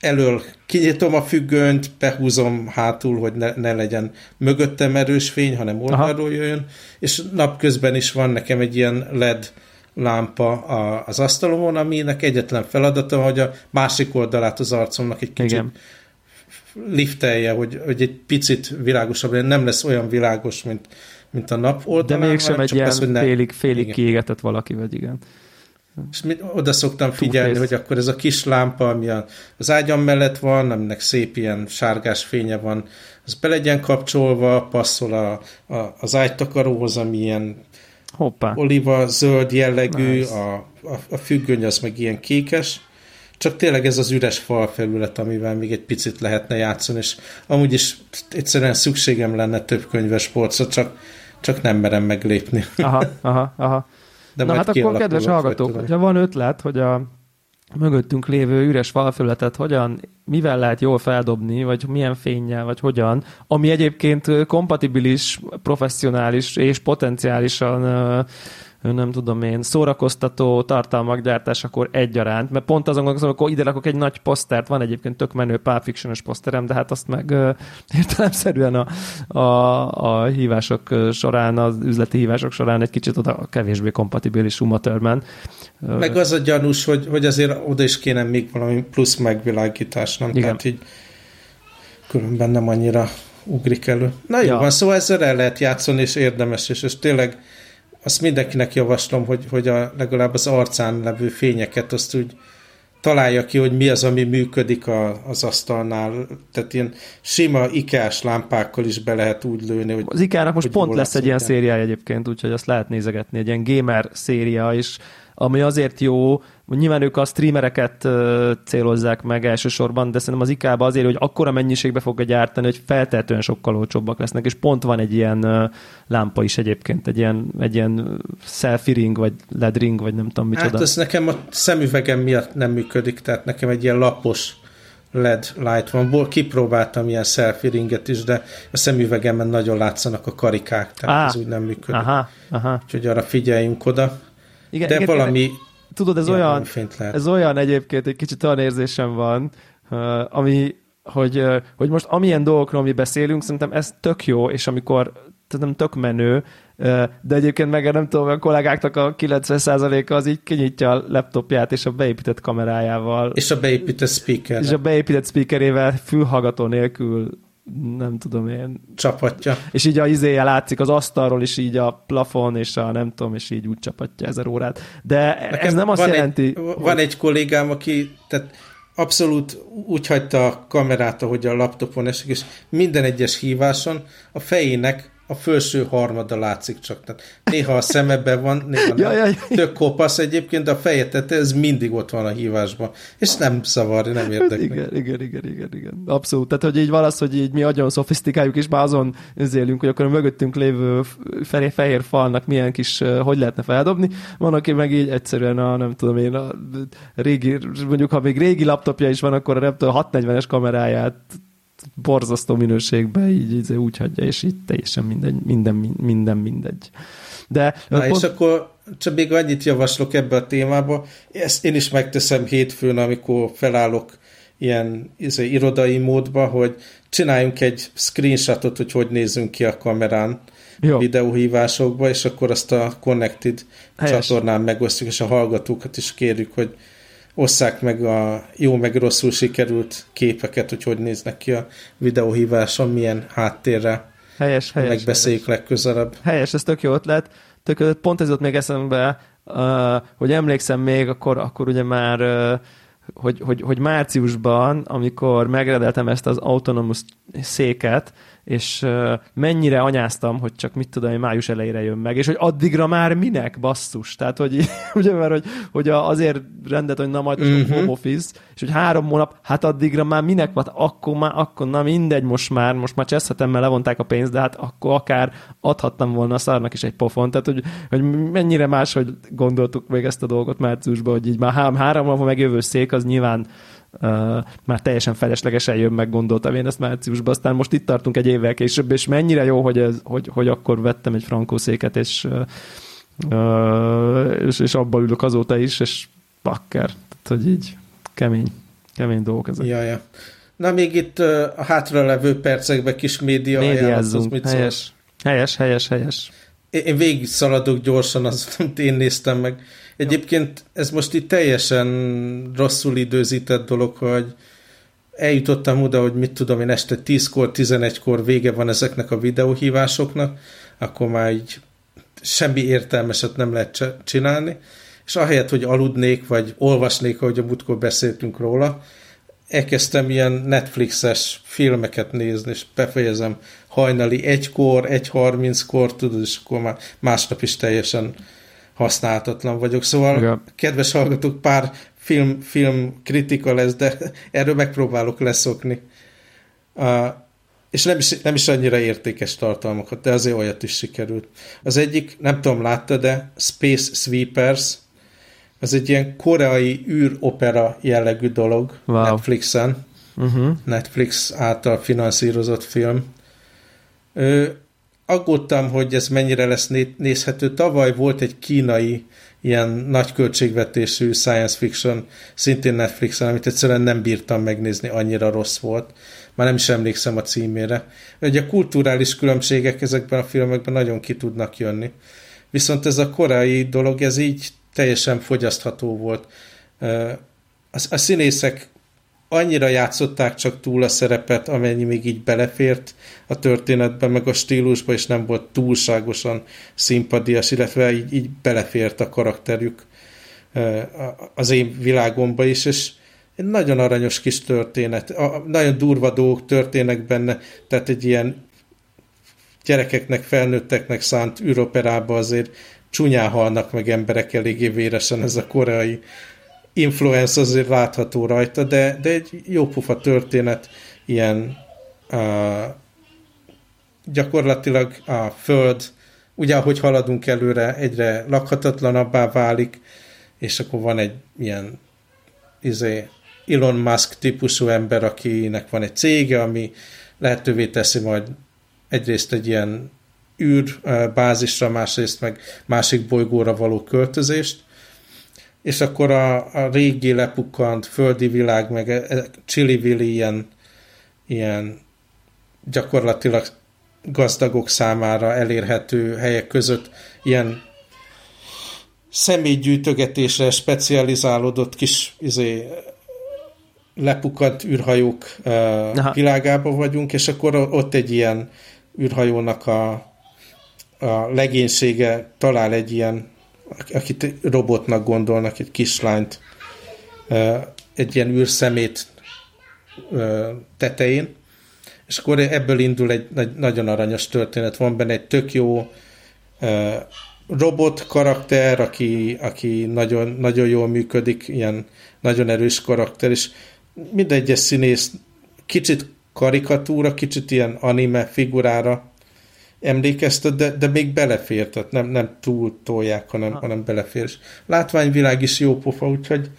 elől kinyitom a függönyt, behúzom hátul, hogy ne, ne legyen mögöttem erős fény, hanem oldalról jöjjön, és napközben is van nekem egy ilyen LED lámpa a, az asztalomon, aminek egyetlen feladata, hogy a másik oldalát az arcomnak egy kicsit Igen. liftelje, hogy, hogy egy picit világosabb legyen, nem lesz olyan világos, mint mint a nap oldalán. De mégsem egy ilyen az, ne... félig, félig kiégetett valaki, vagy igen. És mit, oda szoktam figyelni, Túlfész. hogy akkor ez a kis lámpa, ami az ágyam mellett van, aminek szép ilyen sárgás fénye van, az be legyen kapcsolva, passzol a, a, az ágytakaróhoz, ami ilyen Hoppá. oliva zöld jellegű, nice. a, a, a függöny az meg ilyen kékes, csak tényleg ez az üres falfelület, amivel még egy picit lehetne játszani, és amúgy is egyszerűen szükségem lenne több könyves polcra, csak csak nem merem meglépni. Aha, aha, aha. De Na hát akkor kedves hallgatók, hogyha van ötlet, hogy a mögöttünk lévő üres falfelületet hogyan, mivel lehet jól feldobni, vagy milyen fényjel, vagy hogyan, ami egyébként kompatibilis, professzionális és potenciálisan nem tudom én, szórakoztató tartalmak gyártásakor egyaránt, mert pont azon gondolkozom, akkor ide rakok egy nagy posztert, van egyébként tök menő Pulp fiction poszterem, de hát azt meg uh, [laughs] értelemszerűen a, a, a hívások során, az üzleti hívások során egy kicsit oda kevésbé kompatibilis Uma Thurman. Meg az a gyanús, hogy, hogy azért oda is kéne még valami plusz megvilágítás, nem? Igen. Tehát így különben nem annyira ugrik elő. Na jó ja. van, szóval ezzel el lehet játszani, és érdemes, és, és tényleg azt mindenkinek javaslom, hogy, hogy a, legalább az arcán levő fényeket azt úgy találja ki, hogy mi az, ami működik a, az asztalnál. Tehát ilyen sima ikás lámpákkal is be lehet úgy lőni. Hogy, az ikának most pont lesz egy ilyen szériája egyébként, úgyhogy azt lehet nézegetni, egy ilyen gamer széria is, ami azért jó, Nyilván ők a streamereket célozzák meg elsősorban, de szerintem az IK azért, hogy akkora mennyiségbe fogja gyártani, hogy feltehetően sokkal olcsóbbak lesznek, és pont van egy ilyen lámpa is egyébként, egy ilyen, egy ilyen selfie ring, vagy LED ring, vagy nem tudom micsoda. Hát ez nekem a szemüvegem miatt nem működik, tehát nekem egy ilyen lapos LED light van. Kipróbáltam ilyen selfie ringet is, de a szemüvegemben nagyon látszanak a karikák, tehát ah, ez úgy nem működik. Aha, aha. Úgyhogy arra figyeljünk oda. Igen, de igen, valami igen tudod, ez, olyan, ez olyan egyébként, egy kicsit olyan érzésem van, ami, hogy, hogy most amilyen dolgokról mi beszélünk, szerintem ez tök jó, és amikor nem tök menő, de egyébként meg nem tudom, a kollégáknak a 90%-a az így kinyitja a laptopját és a beépített kamerájával. És a beépített speaker. És a beépített speakerével fülhallgató nélkül nem tudom én. Csapatja. És így a izéje látszik az asztalról is így a plafon, és a nem tudom, és így úgy csapatja ezer órát. De Nekem ez nem azt jelenti... Egy, van egy kollégám, aki tehát abszolút úgy hagyta a kamerát, ahogy a laptopon esik, és minden egyes híváson a fejének a felső harmada látszik csak. Tehát néha a szemebe van, néha ja. Ja, ja. Tök kopasz egyébként, de a feje tete, ez mindig ott van a hívásban. És nem szavar, nem érdekel. Igen, igen, igen, igen, igen. Abszolút. Tehát, hogy így valasz, hogy így mi nagyon szofisztikáljuk, és már azon zélünk, hogy akkor a mögöttünk lévő fehér, fehér falnak milyen kis, hogy lehetne feldobni. Van, aki meg így egyszerűen a, nem tudom én, a régi, mondjuk ha még régi laptopja is van, akkor a nem tudom, 640-es kameráját borzasztó minőségben így, így úgy hagyja, és így teljesen minden, minden, minden mindegy. De Na pont... és akkor csak még annyit javaslok ebbe a témába, ezt én is megteszem hétfőn, amikor felállok ilyen izé, irodai módba, hogy csináljunk egy screenshotot, hogy hogy nézzünk ki a kamerán Jó. videóhívásokba, és akkor azt a Connected Helyes. csatornán megosztjuk, és a hallgatókat is kérjük, hogy osszák meg a jó meg rosszul sikerült képeket, hogy hogy néznek ki a videóhíváson, milyen háttérre helyes, helyes, megbeszéljük helyes. legközelebb. Helyes, ez tök jó ötlet. Tök, pont ez ott még eszembe, hogy emlékszem még, akkor, akkor ugye már hogy, hogy, hogy márciusban, amikor megredeltem ezt az autonomous széket, és mennyire anyáztam, hogy csak mit tudom, hogy május elejére jön meg, és hogy addigra már minek, basszus. Tehát, hogy [laughs] ugye, mert hogy, hogy azért rendet, hogy na majd uh-huh. home office, és hogy három hónap, hát addigra már minek, hát akkor már, akkor na mindegy, most már, most már cseszhetem, mert levonták a pénzt, de hát akkor akár adhattam volna a szarnak is egy pofon. Tehát, hogy, hogy mennyire máshogy gondoltuk még ezt a dolgot márciusban, hogy így már három, három hónap megjövő szék, az nyilván uh, már teljesen feleslegesen jön meg, gondoltam én ezt márciusban, aztán most itt tartunk egy évvel később, és mennyire jó, hogy, ez, hogy, hogy akkor vettem egy frankószéket, és, uh, és, és abba ülök azóta is, és bakker, tehát hogy így kemény, kemény dolgok ezek. Ja, ja. Na még itt a hátra levő percekben kis média ajánlatot, mit helyes, helyes, helyes, helyes. Én, én végig szaladok gyorsan, azt [laughs] én néztem meg. Egyébként ez most itt teljesen rosszul időzített dolog, hogy eljutottam oda, hogy mit tudom én, este 10-kor, 11-kor vége van ezeknek a videóhívásoknak, akkor már így semmi értelmeset nem lehet csinálni, és ahelyett, hogy aludnék, vagy olvasnék, ahogy a múltkor beszéltünk róla, elkezdtem ilyen Netflixes filmeket nézni, és befejezem hajnali egykor, egy harminckor, tudod, és akkor már másnap is teljesen használhatatlan vagyok. Szóval, Igen. kedves hallgatók, pár film, film kritika lesz, de erről megpróbálok leszokni. Uh, és nem is, nem is annyira értékes tartalmakat, de azért olyat is sikerült. Az egyik, nem tudom, látta, de Space Sweepers, az egy ilyen koreai űropera jellegű dolog wow. Netflixen. Uh-huh. Netflix által finanszírozott film. Ő aggódtam, hogy ez mennyire lesz nézhető. Tavaly volt egy kínai ilyen nagy költségvetésű science fiction, szintén Netflixen, amit egyszerűen nem bírtam megnézni, annyira rossz volt. Már nem is emlékszem a címére. Ugye a kulturális különbségek ezekben a filmekben nagyon ki tudnak jönni. Viszont ez a korai dolog, ez így teljesen fogyasztható volt. A, a színészek annyira játszották csak túl a szerepet, amennyi még így belefért a történetbe, meg a stílusba, és nem volt túlságosan szimpadias, illetve így, így belefért a karakterük az én világomba is, és egy nagyon aranyos kis történet, a, nagyon durva dolgok történnek benne, tehát egy ilyen gyerekeknek, felnőtteknek szánt űroperába azért csúnyán halnak meg emberek eléggé véresen ez a koreai influence azért látható rajta, de, de egy jó pufa történet, ilyen uh, gyakorlatilag a föld, ugye ahogy haladunk előre, egyre lakhatatlanabbá válik, és akkor van egy ilyen izé, Elon Musk típusú ember, akinek van egy cége, ami lehetővé teszi majd egyrészt egy ilyen űrbázisra, másrészt meg másik bolygóra való költözést, és akkor a, a régi lepukkant földi világ, meg e, e, Chili ilyen, ilyen gyakorlatilag gazdagok számára elérhető helyek között ilyen személygyűjtögetésre specializálódott kis izé, lepukant űrhajók uh, világában vagyunk, és akkor ott egy ilyen űrhajónak a, a legénysége talál egy ilyen akit robotnak gondolnak, egy kislányt, egy ilyen űrszemét tetején, és akkor ebből indul egy nagyon aranyos történet. Van benne egy tök jó robot karakter, aki, aki nagyon, nagyon jól működik, ilyen nagyon erős karakter, és mindegyes színész kicsit karikatúra, kicsit ilyen anime figurára emlékeztet, de, de még belefér, tehát nem, nem túl tolják, hanem, ha. hanem belefér. És látványvilág is jó pofa, úgyhogy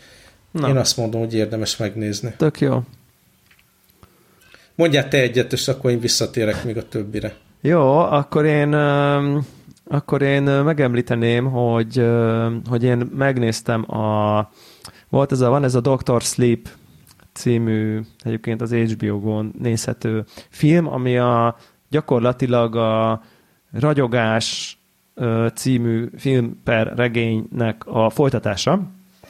Na. én azt mondom, hogy érdemes megnézni. Tök jó. Mondjál te egyet, és akkor én visszatérek még a többire. Jó, akkor én akkor én megemlíteném, hogy, hogy én megnéztem a volt ez a, van ez a Doctor Sleep című, egyébként az HBO-gon nézhető film, ami a gyakorlatilag a Ragyogás című film per regénynek a folytatása,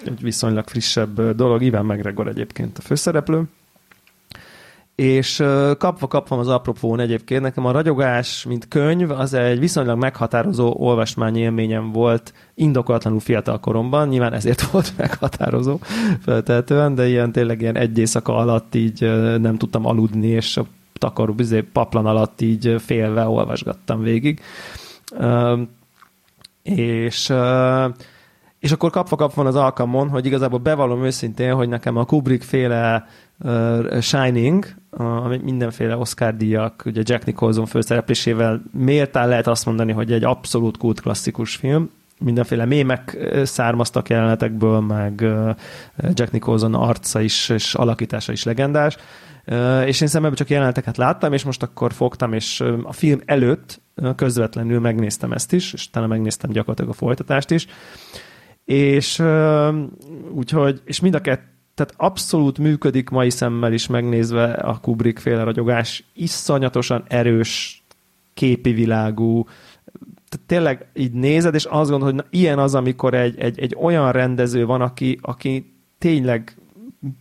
egy viszonylag frissebb dolog, Ivan McGregor egyébként a főszereplő, és kapva kapvam az apropón egyébként, nekem a ragyogás, mint könyv, az egy viszonylag meghatározó olvasmányi élményem volt indokolatlanul fiatal koromban, nyilván ezért [laughs] volt meghatározó feltehetően, de ilyen tényleg ilyen egy éjszaka alatt így nem tudtam aludni, és takaró bizé, paplan alatt így félve olvasgattam végig. És és akkor kapva kapva van az alkalmon, hogy igazából bevallom őszintén, hogy nekem a Kubrick féle uh, Shining, ami mindenféle Oscar díjak, ugye Jack Nicholson főszereplésével méltán lehet azt mondani, hogy egy abszolút kult klasszikus film, mindenféle mémek származtak jelenetekből, meg Jack Nicholson arca is, és alakítása is legendás és én szemben csak jeleneteket láttam, és most akkor fogtam, és a film előtt közvetlenül megnéztem ezt is, és utána megnéztem gyakorlatilag a folytatást is, és úgyhogy, és mind a kettő tehát abszolút működik mai szemmel is megnézve a Kubrick féle ragyogás, iszonyatosan erős, képi világú, tehát tényleg így nézed, és azt gondolod, hogy na, ilyen az, amikor egy, egy, egy olyan rendező van, aki, aki tényleg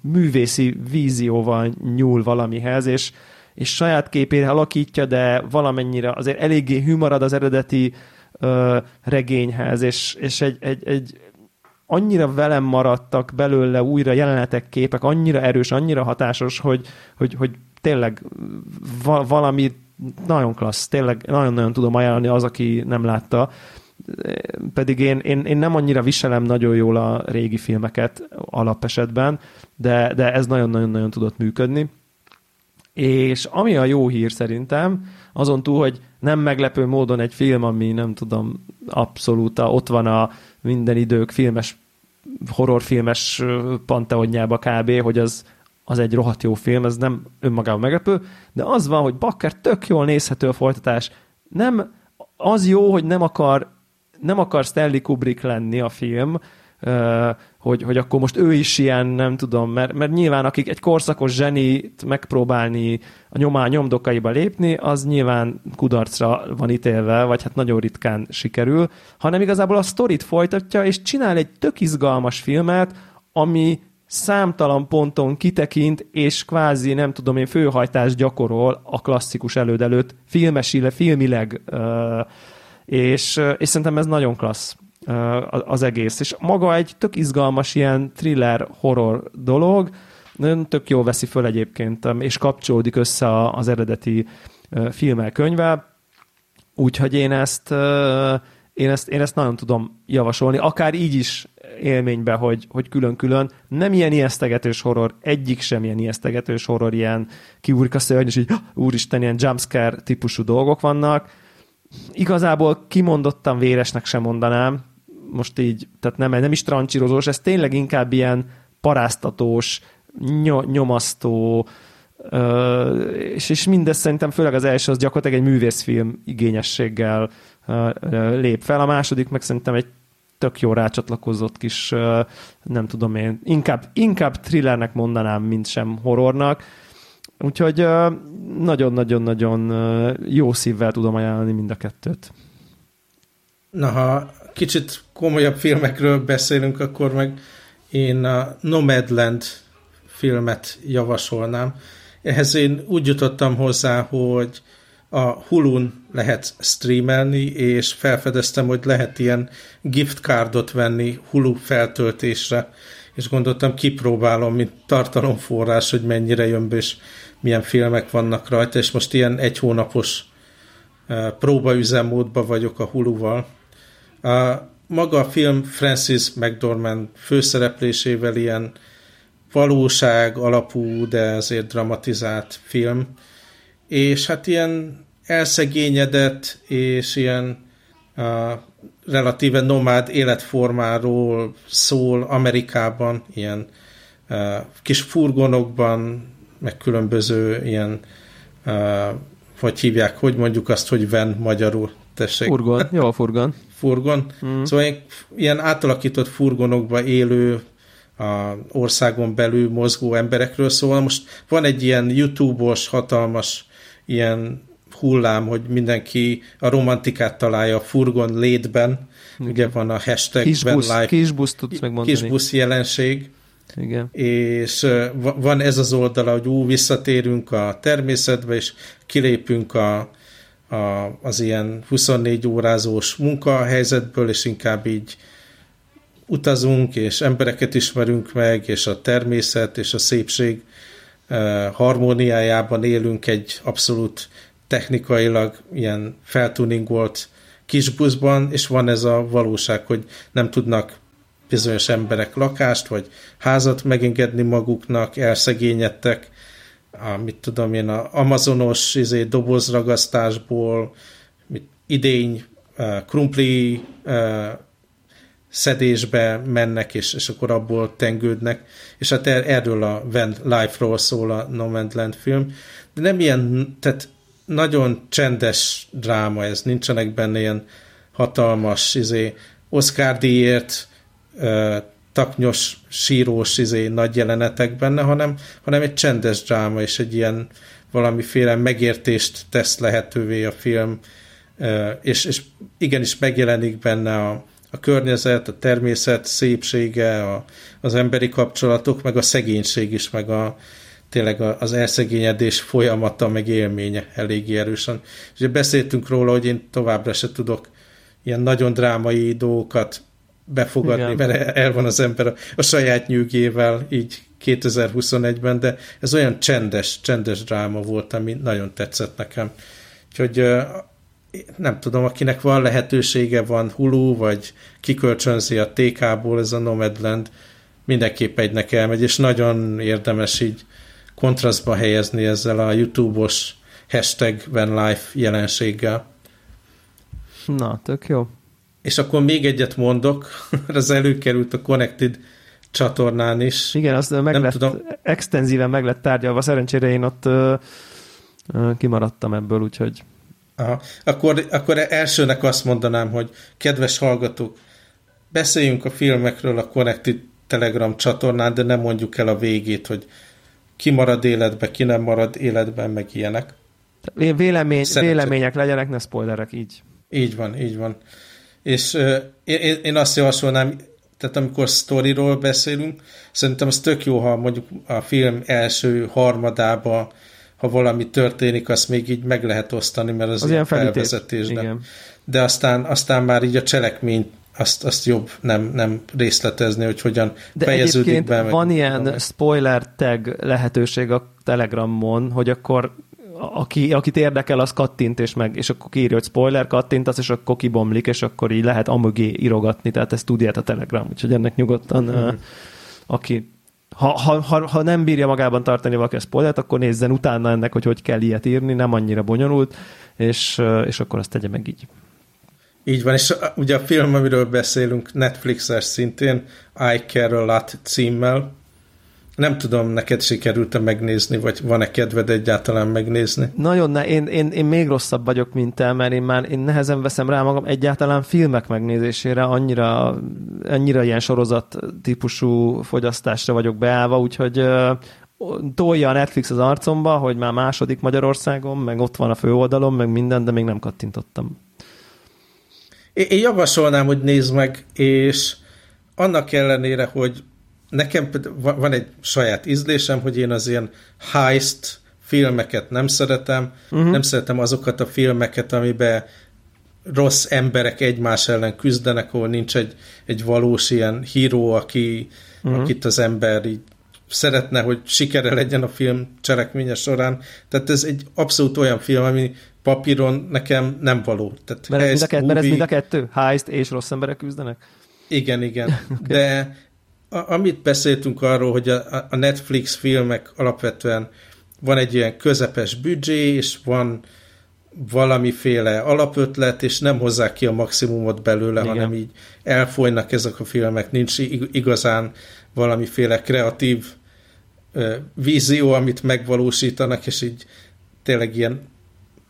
művészi vízióval nyúl valamihez, és, és saját képére alakítja, de valamennyire azért eléggé hű marad az eredeti ö, regényhez, és, és egy, egy, egy annyira velem maradtak belőle újra jelenetek, képek, annyira erős, annyira hatásos, hogy, hogy, hogy tényleg va- valami nagyon klassz, tényleg nagyon-nagyon tudom ajánlani az, aki nem látta pedig én, én, én nem annyira viselem nagyon jól a régi filmeket alapesetben, de, de ez nagyon-nagyon-nagyon tudott működni. És ami a jó hír szerintem, azon túl, hogy nem meglepő módon egy film, ami nem tudom, abszolút ott van a minden idők filmes, horrorfilmes panteonjába kb., hogy az, az egy rohadt jó film, ez nem önmagában meglepő, de az van, hogy bakker tök jól nézhető a folytatás, nem az jó, hogy nem akar, nem akar Stanley Kubrick lenni a film, hogy, hogy akkor most ő is ilyen, nem tudom, mert, mert nyilván akik egy korszakos zsenit megpróbálni a nyomá nyomdokaiba lépni, az nyilván kudarcra van ítélve, vagy hát nagyon ritkán sikerül, hanem igazából a sztorit folytatja, és csinál egy tök izgalmas filmet, ami számtalan ponton kitekint, és kvázi, nem tudom én, főhajtást gyakorol a klasszikus előd előtt, filmesile, filmileg, és, és szerintem ez nagyon klassz az egész. És maga egy tök izgalmas ilyen thriller horror dolog, nagyon tök jól veszi föl egyébként, és kapcsolódik össze az eredeti filmmel, könyvvel, úgyhogy én ezt, én ezt, én ezt nagyon tudom javasolni, akár így is élménybe, hogy, hogy külön-külön. Nem ilyen ijesztegetős horror, egyik sem ilyen ijesztegetős horror, ilyen kiúrik a szörny, és így úristen, ilyen jumpscare típusú dolgok vannak. Igazából kimondottan véresnek sem mondanám, most így, tehát nem, nem is trancsírozós, ez tényleg inkább ilyen paráztatós, nyomasztó, és, és mindez szerintem főleg az első az gyakorlatilag egy művészfilm igényességgel lép fel, a második meg szerintem egy tök jó rácsatlakozott kis, nem tudom én, inkább, inkább thrillernek mondanám, mint sem horrornak. Úgyhogy nagyon-nagyon-nagyon jó szívvel tudom ajánlani mind a kettőt. Na, ha kicsit komolyabb filmekről beszélünk, akkor meg én a Nomadland filmet javasolnám. Ehhez én úgy jutottam hozzá, hogy a Hulun lehet streamelni, és felfedeztem, hogy lehet ilyen gift cardot venni Hulu feltöltésre, és gondoltam, kipróbálom, mint tartalomforrás, hogy mennyire jön be, és milyen filmek vannak rajta, és most ilyen egy hónapos eh, próbaüzemmódban vagyok a Huluval. A, maga a film Francis McDormand főszereplésével ilyen valóság alapú, de azért dramatizált film, és hát ilyen elszegényedett és ilyen a, relatíve nomád életformáról szól Amerikában, ilyen a, kis furgonokban, meg különböző ilyen, a, hogy hívják, hogy mondjuk azt, hogy ven magyarul, tessék. Furgon, [laughs] jó furgon. furgon. Mm. Szóval ilyen átalakított furgonokba élő a országon belül mozgó emberekről szól. Most van egy ilyen YouTube-os, hatalmas ilyen hullám, hogy mindenki a romantikát találja a furgon létben. Mm. Ugye van a hashtag kisbusz, life, kisbusz tudsz megmondani. Kisbusz jelenség. Igen. És van ez az oldala, hogy ú, visszatérünk a természetbe, és kilépünk a, a, az ilyen 24 órázós munkahelyzetből, és inkább így utazunk, és embereket ismerünk meg, és a természet és a szépség harmóniájában élünk egy abszolút technikailag ilyen feltuningolt kisbuszban, és van ez a valóság, hogy nem tudnak bizonyos emberek lakást vagy házat megengedni maguknak, elszegényedtek, a, mit tudom én, a amazonos izé, dobozragasztásból, mit, idény, uh, krumpli uh, szedésbe mennek, és, és akkor abból tengődnek, és hát er, erről a Van Life-ról szól a No film, de nem ilyen, tehát nagyon csendes dráma ez, nincsenek benne ilyen hatalmas izé, Oscar díjért taknyos, sírós izé, nagy jelenetek benne, hanem, hanem egy csendes dráma, és egy ilyen valamiféle megértést tesz lehetővé a film, és, és igenis megjelenik benne a, a környezet, a természet szépsége, a, az emberi kapcsolatok, meg a szegénység is, meg a, tényleg az elszegényedés folyamata, meg élménye elég erősen. És beszéltünk róla, hogy én továbbra se tudok ilyen nagyon drámai dolgokat befogadni, Igen. mert el van az ember a, a saját nyűgével így 2021-ben, de ez olyan csendes, csendes dráma volt, ami nagyon tetszett nekem. Úgyhogy nem tudom, akinek van lehetősége, van Hulu, vagy kikölcsönzi a TK-ból ez a Nomadland, mindenképp egynek elmegy, és nagyon érdemes így kontrasztba helyezni ezzel a YouTube-os hashtag Van Life jelenséggel. Na, tök jó. És akkor még egyet mondok, [laughs] az előkerült a Connected csatornán is. Igen, azt meg Nem lett, tudom. extenzíven meg lett tárgyalva, szerencsére én ott ö, ö, kimaradtam ebből, úgyhogy Aha. Akkor, akkor elsőnek azt mondanám, hogy kedves hallgatók, beszéljünk a filmekről a Connected Telegram csatornán, de nem mondjuk el a végét, hogy ki marad életben, ki nem marad életben, meg ilyenek. Vélemény, vélemények legyenek, ne spoilerek, így. Így van, így van. És én, én azt javasolnám, tehát amikor sztoriról beszélünk, szerintem az tök jó, ha mondjuk a film első harmadába, ha valami történik, azt még így meg lehet osztani, mert az, az ilyen felvezetés. De, de aztán, aztán már így a cselekményt azt, azt jobb nem, nem részletezni, hogy hogyan De fejeződik be. van ilyen meg. spoiler tag lehetőség a Telegramon, hogy akkor aki, akit érdekel, az kattint, és, meg, és akkor írja, hogy spoiler, kattintasz, és akkor kibomlik, és akkor így lehet amögé írogatni, tehát ezt tudja a Telegram, úgyhogy ennek nyugodtan, mm-hmm. aki ha, ha, ha, ha nem bírja magában tartani valaki a spoilert, akkor nézzen utána ennek, hogy hogy kell ilyet írni, nem annyira bonyolult, és, és akkor azt tegye meg így. Így van, és ugye a film, amiről beszélünk, Netflixes szintén, I Care a Lot címmel. Nem tudom, neked sikerült-e megnézni, vagy van-e kedved egyáltalán megnézni? Nagyon ne, én, én, én még rosszabb vagyok, mint te, mert én már én nehezen veszem rá magam egyáltalán filmek megnézésére, annyira, annyira ilyen sorozat típusú fogyasztásra vagyok beállva, úgyhogy tolja a Netflix az arcomba, hogy már második Magyarországon, meg ott van a főoldalon, meg minden, de még nem kattintottam. Én javasolnám, hogy nézd meg, és annak ellenére, hogy nekem van egy saját ízlésem, hogy én az ilyen heist filmeket nem szeretem, uh-huh. nem szeretem azokat a filmeket, amiben rossz emberek egymás ellen küzdenek, ahol nincs egy, egy valós ilyen híró, aki, uh-huh. akit az ember így szeretne, hogy sikere legyen a film cselekménye során. Tehát ez egy abszolút olyan film, ami papíron nekem nem való. Tehát mert, mind a kett, mert ez mind a kettő? Heist és rossz emberek küzdenek? Igen, igen. [laughs] okay. De a, amit beszéltünk arról, hogy a, a Netflix filmek alapvetően van egy ilyen közepes büdzsé, és van valamiféle alapötlet, és nem hozzák ki a maximumot belőle, Igen. hanem így elfolynak ezek a filmek, nincs igazán valamiféle kreatív uh, vízió, amit megvalósítanak, és így tényleg ilyen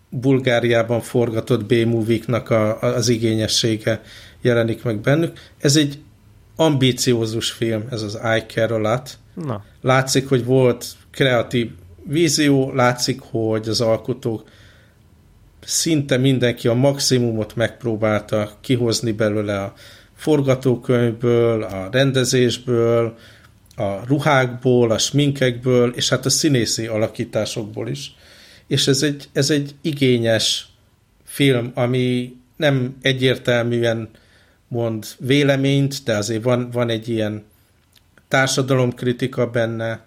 Bulgáriában forgatott B-moviknak a, az igényessége jelenik meg bennük. Ez egy ambíciózus film, ez az I Care a Lot. Na. Látszik, hogy volt kreatív vízió, látszik, hogy az alkotók szinte mindenki a maximumot megpróbálta kihozni belőle a forgatókönyvből, a rendezésből, a ruhákból, a sminkekből, és hát a színészi alakításokból is és ez egy, ez egy igényes film, ami nem egyértelműen mond véleményt, de azért van, van egy ilyen társadalomkritika benne,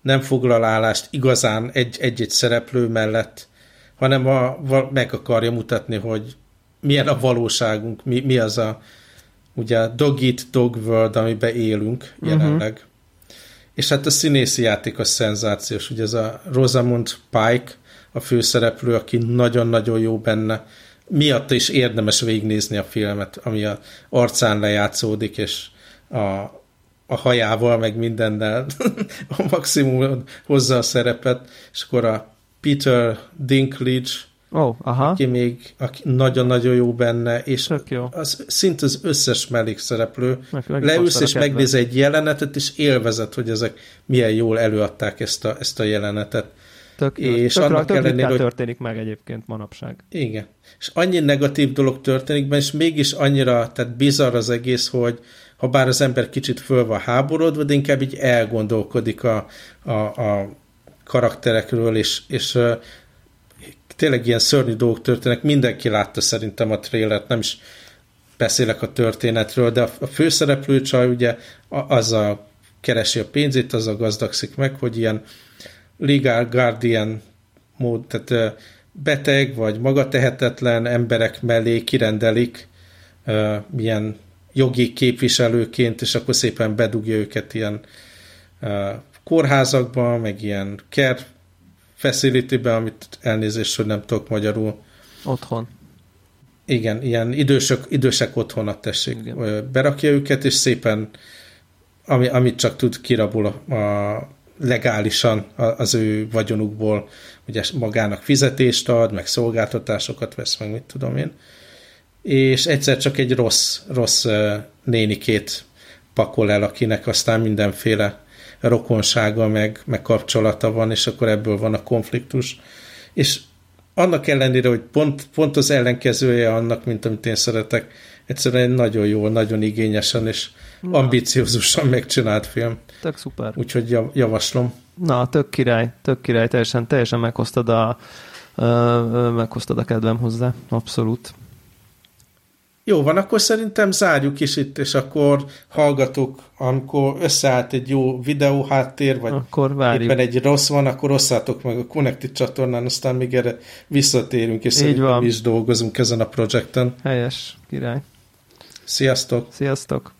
nem foglal állást igazán egy-egy szereplő mellett, hanem a, meg akarja mutatni, hogy milyen a valóságunk, mi, mi az a ugye dog eat dog world, amiben élünk mhm. jelenleg. Uh-huh. És hát a színészi játék a szenzációs, ugye ez a Rosamund Pike, a főszereplő, aki nagyon-nagyon jó benne. Miatt is érdemes végignézni a filmet, ami a arcán lejátszódik, és a, a hajával, meg mindennel [laughs] a maximum hozza a szerepet, és akkor a Peter Dinklage, oh, aha. aki még aki nagyon-nagyon jó benne, és jó. az szinte az összes mellékszereplő. Meg, meg Leülsz és megnéz egy jelenetet, és élvezet, hogy ezek milyen jól előadták ezt a, ezt a jelenetet. Tök, és tök, annak tök ellenére, hogy... történik meg egyébként manapság. Igen. És annyi negatív dolog történik benne, és mégis annyira, tehát bizarr az egész, hogy ha bár az ember kicsit föl van háborodva, de inkább így elgondolkodik a, a, a karakterekről, és, és tényleg ilyen szörnyű dolgok történnek. Mindenki látta szerintem a trélert, nem is beszélek a történetről, de a, főszereplő csaj ugye a keresi a pénzét, a gazdagszik meg, hogy ilyen legal guardian mód, tehát beteg vagy magatehetetlen emberek mellé kirendelik milyen jogi képviselőként, és akkor szépen bedugja őket ilyen kórházakba, meg ilyen care facility amit elnézést, hogy nem tudok magyarul. Otthon. Igen, ilyen idősök, idősek otthonat tessék. Igen. Berakja őket, és szépen, ami, amit csak tud, kirabul a, a legálisan az ő vagyonukból ugye magának fizetést ad, meg szolgáltatásokat vesz, meg mit tudom én. És egyszer csak egy rossz, rossz nénikét pakol el, akinek aztán mindenféle rokonsága, meg, meg kapcsolata van, és akkor ebből van a konfliktus. És annak ellenére, hogy pont, pont az ellenkezője annak, mint amit én szeretek, egyszerűen nagyon jó, nagyon igényesen és. Ambiciózusan megcsinált film. Tök szuper. Úgyhogy javaslom. Na, tök király, tök király, teljesen, teljesen meghoztad a, meghoztad a kedvem hozzá, abszolút. Jó van, akkor szerintem zárjuk is itt, és akkor hallgatok, amikor összeállt egy jó videó háttér, vagy akkor várjuk. éppen egy rossz van, akkor osszátok meg a Connected csatornán, aztán még erre visszatérünk, és Így szerintem van. is dolgozunk ezen a projekten. Helyes, király. Sziasztok! Sziasztok!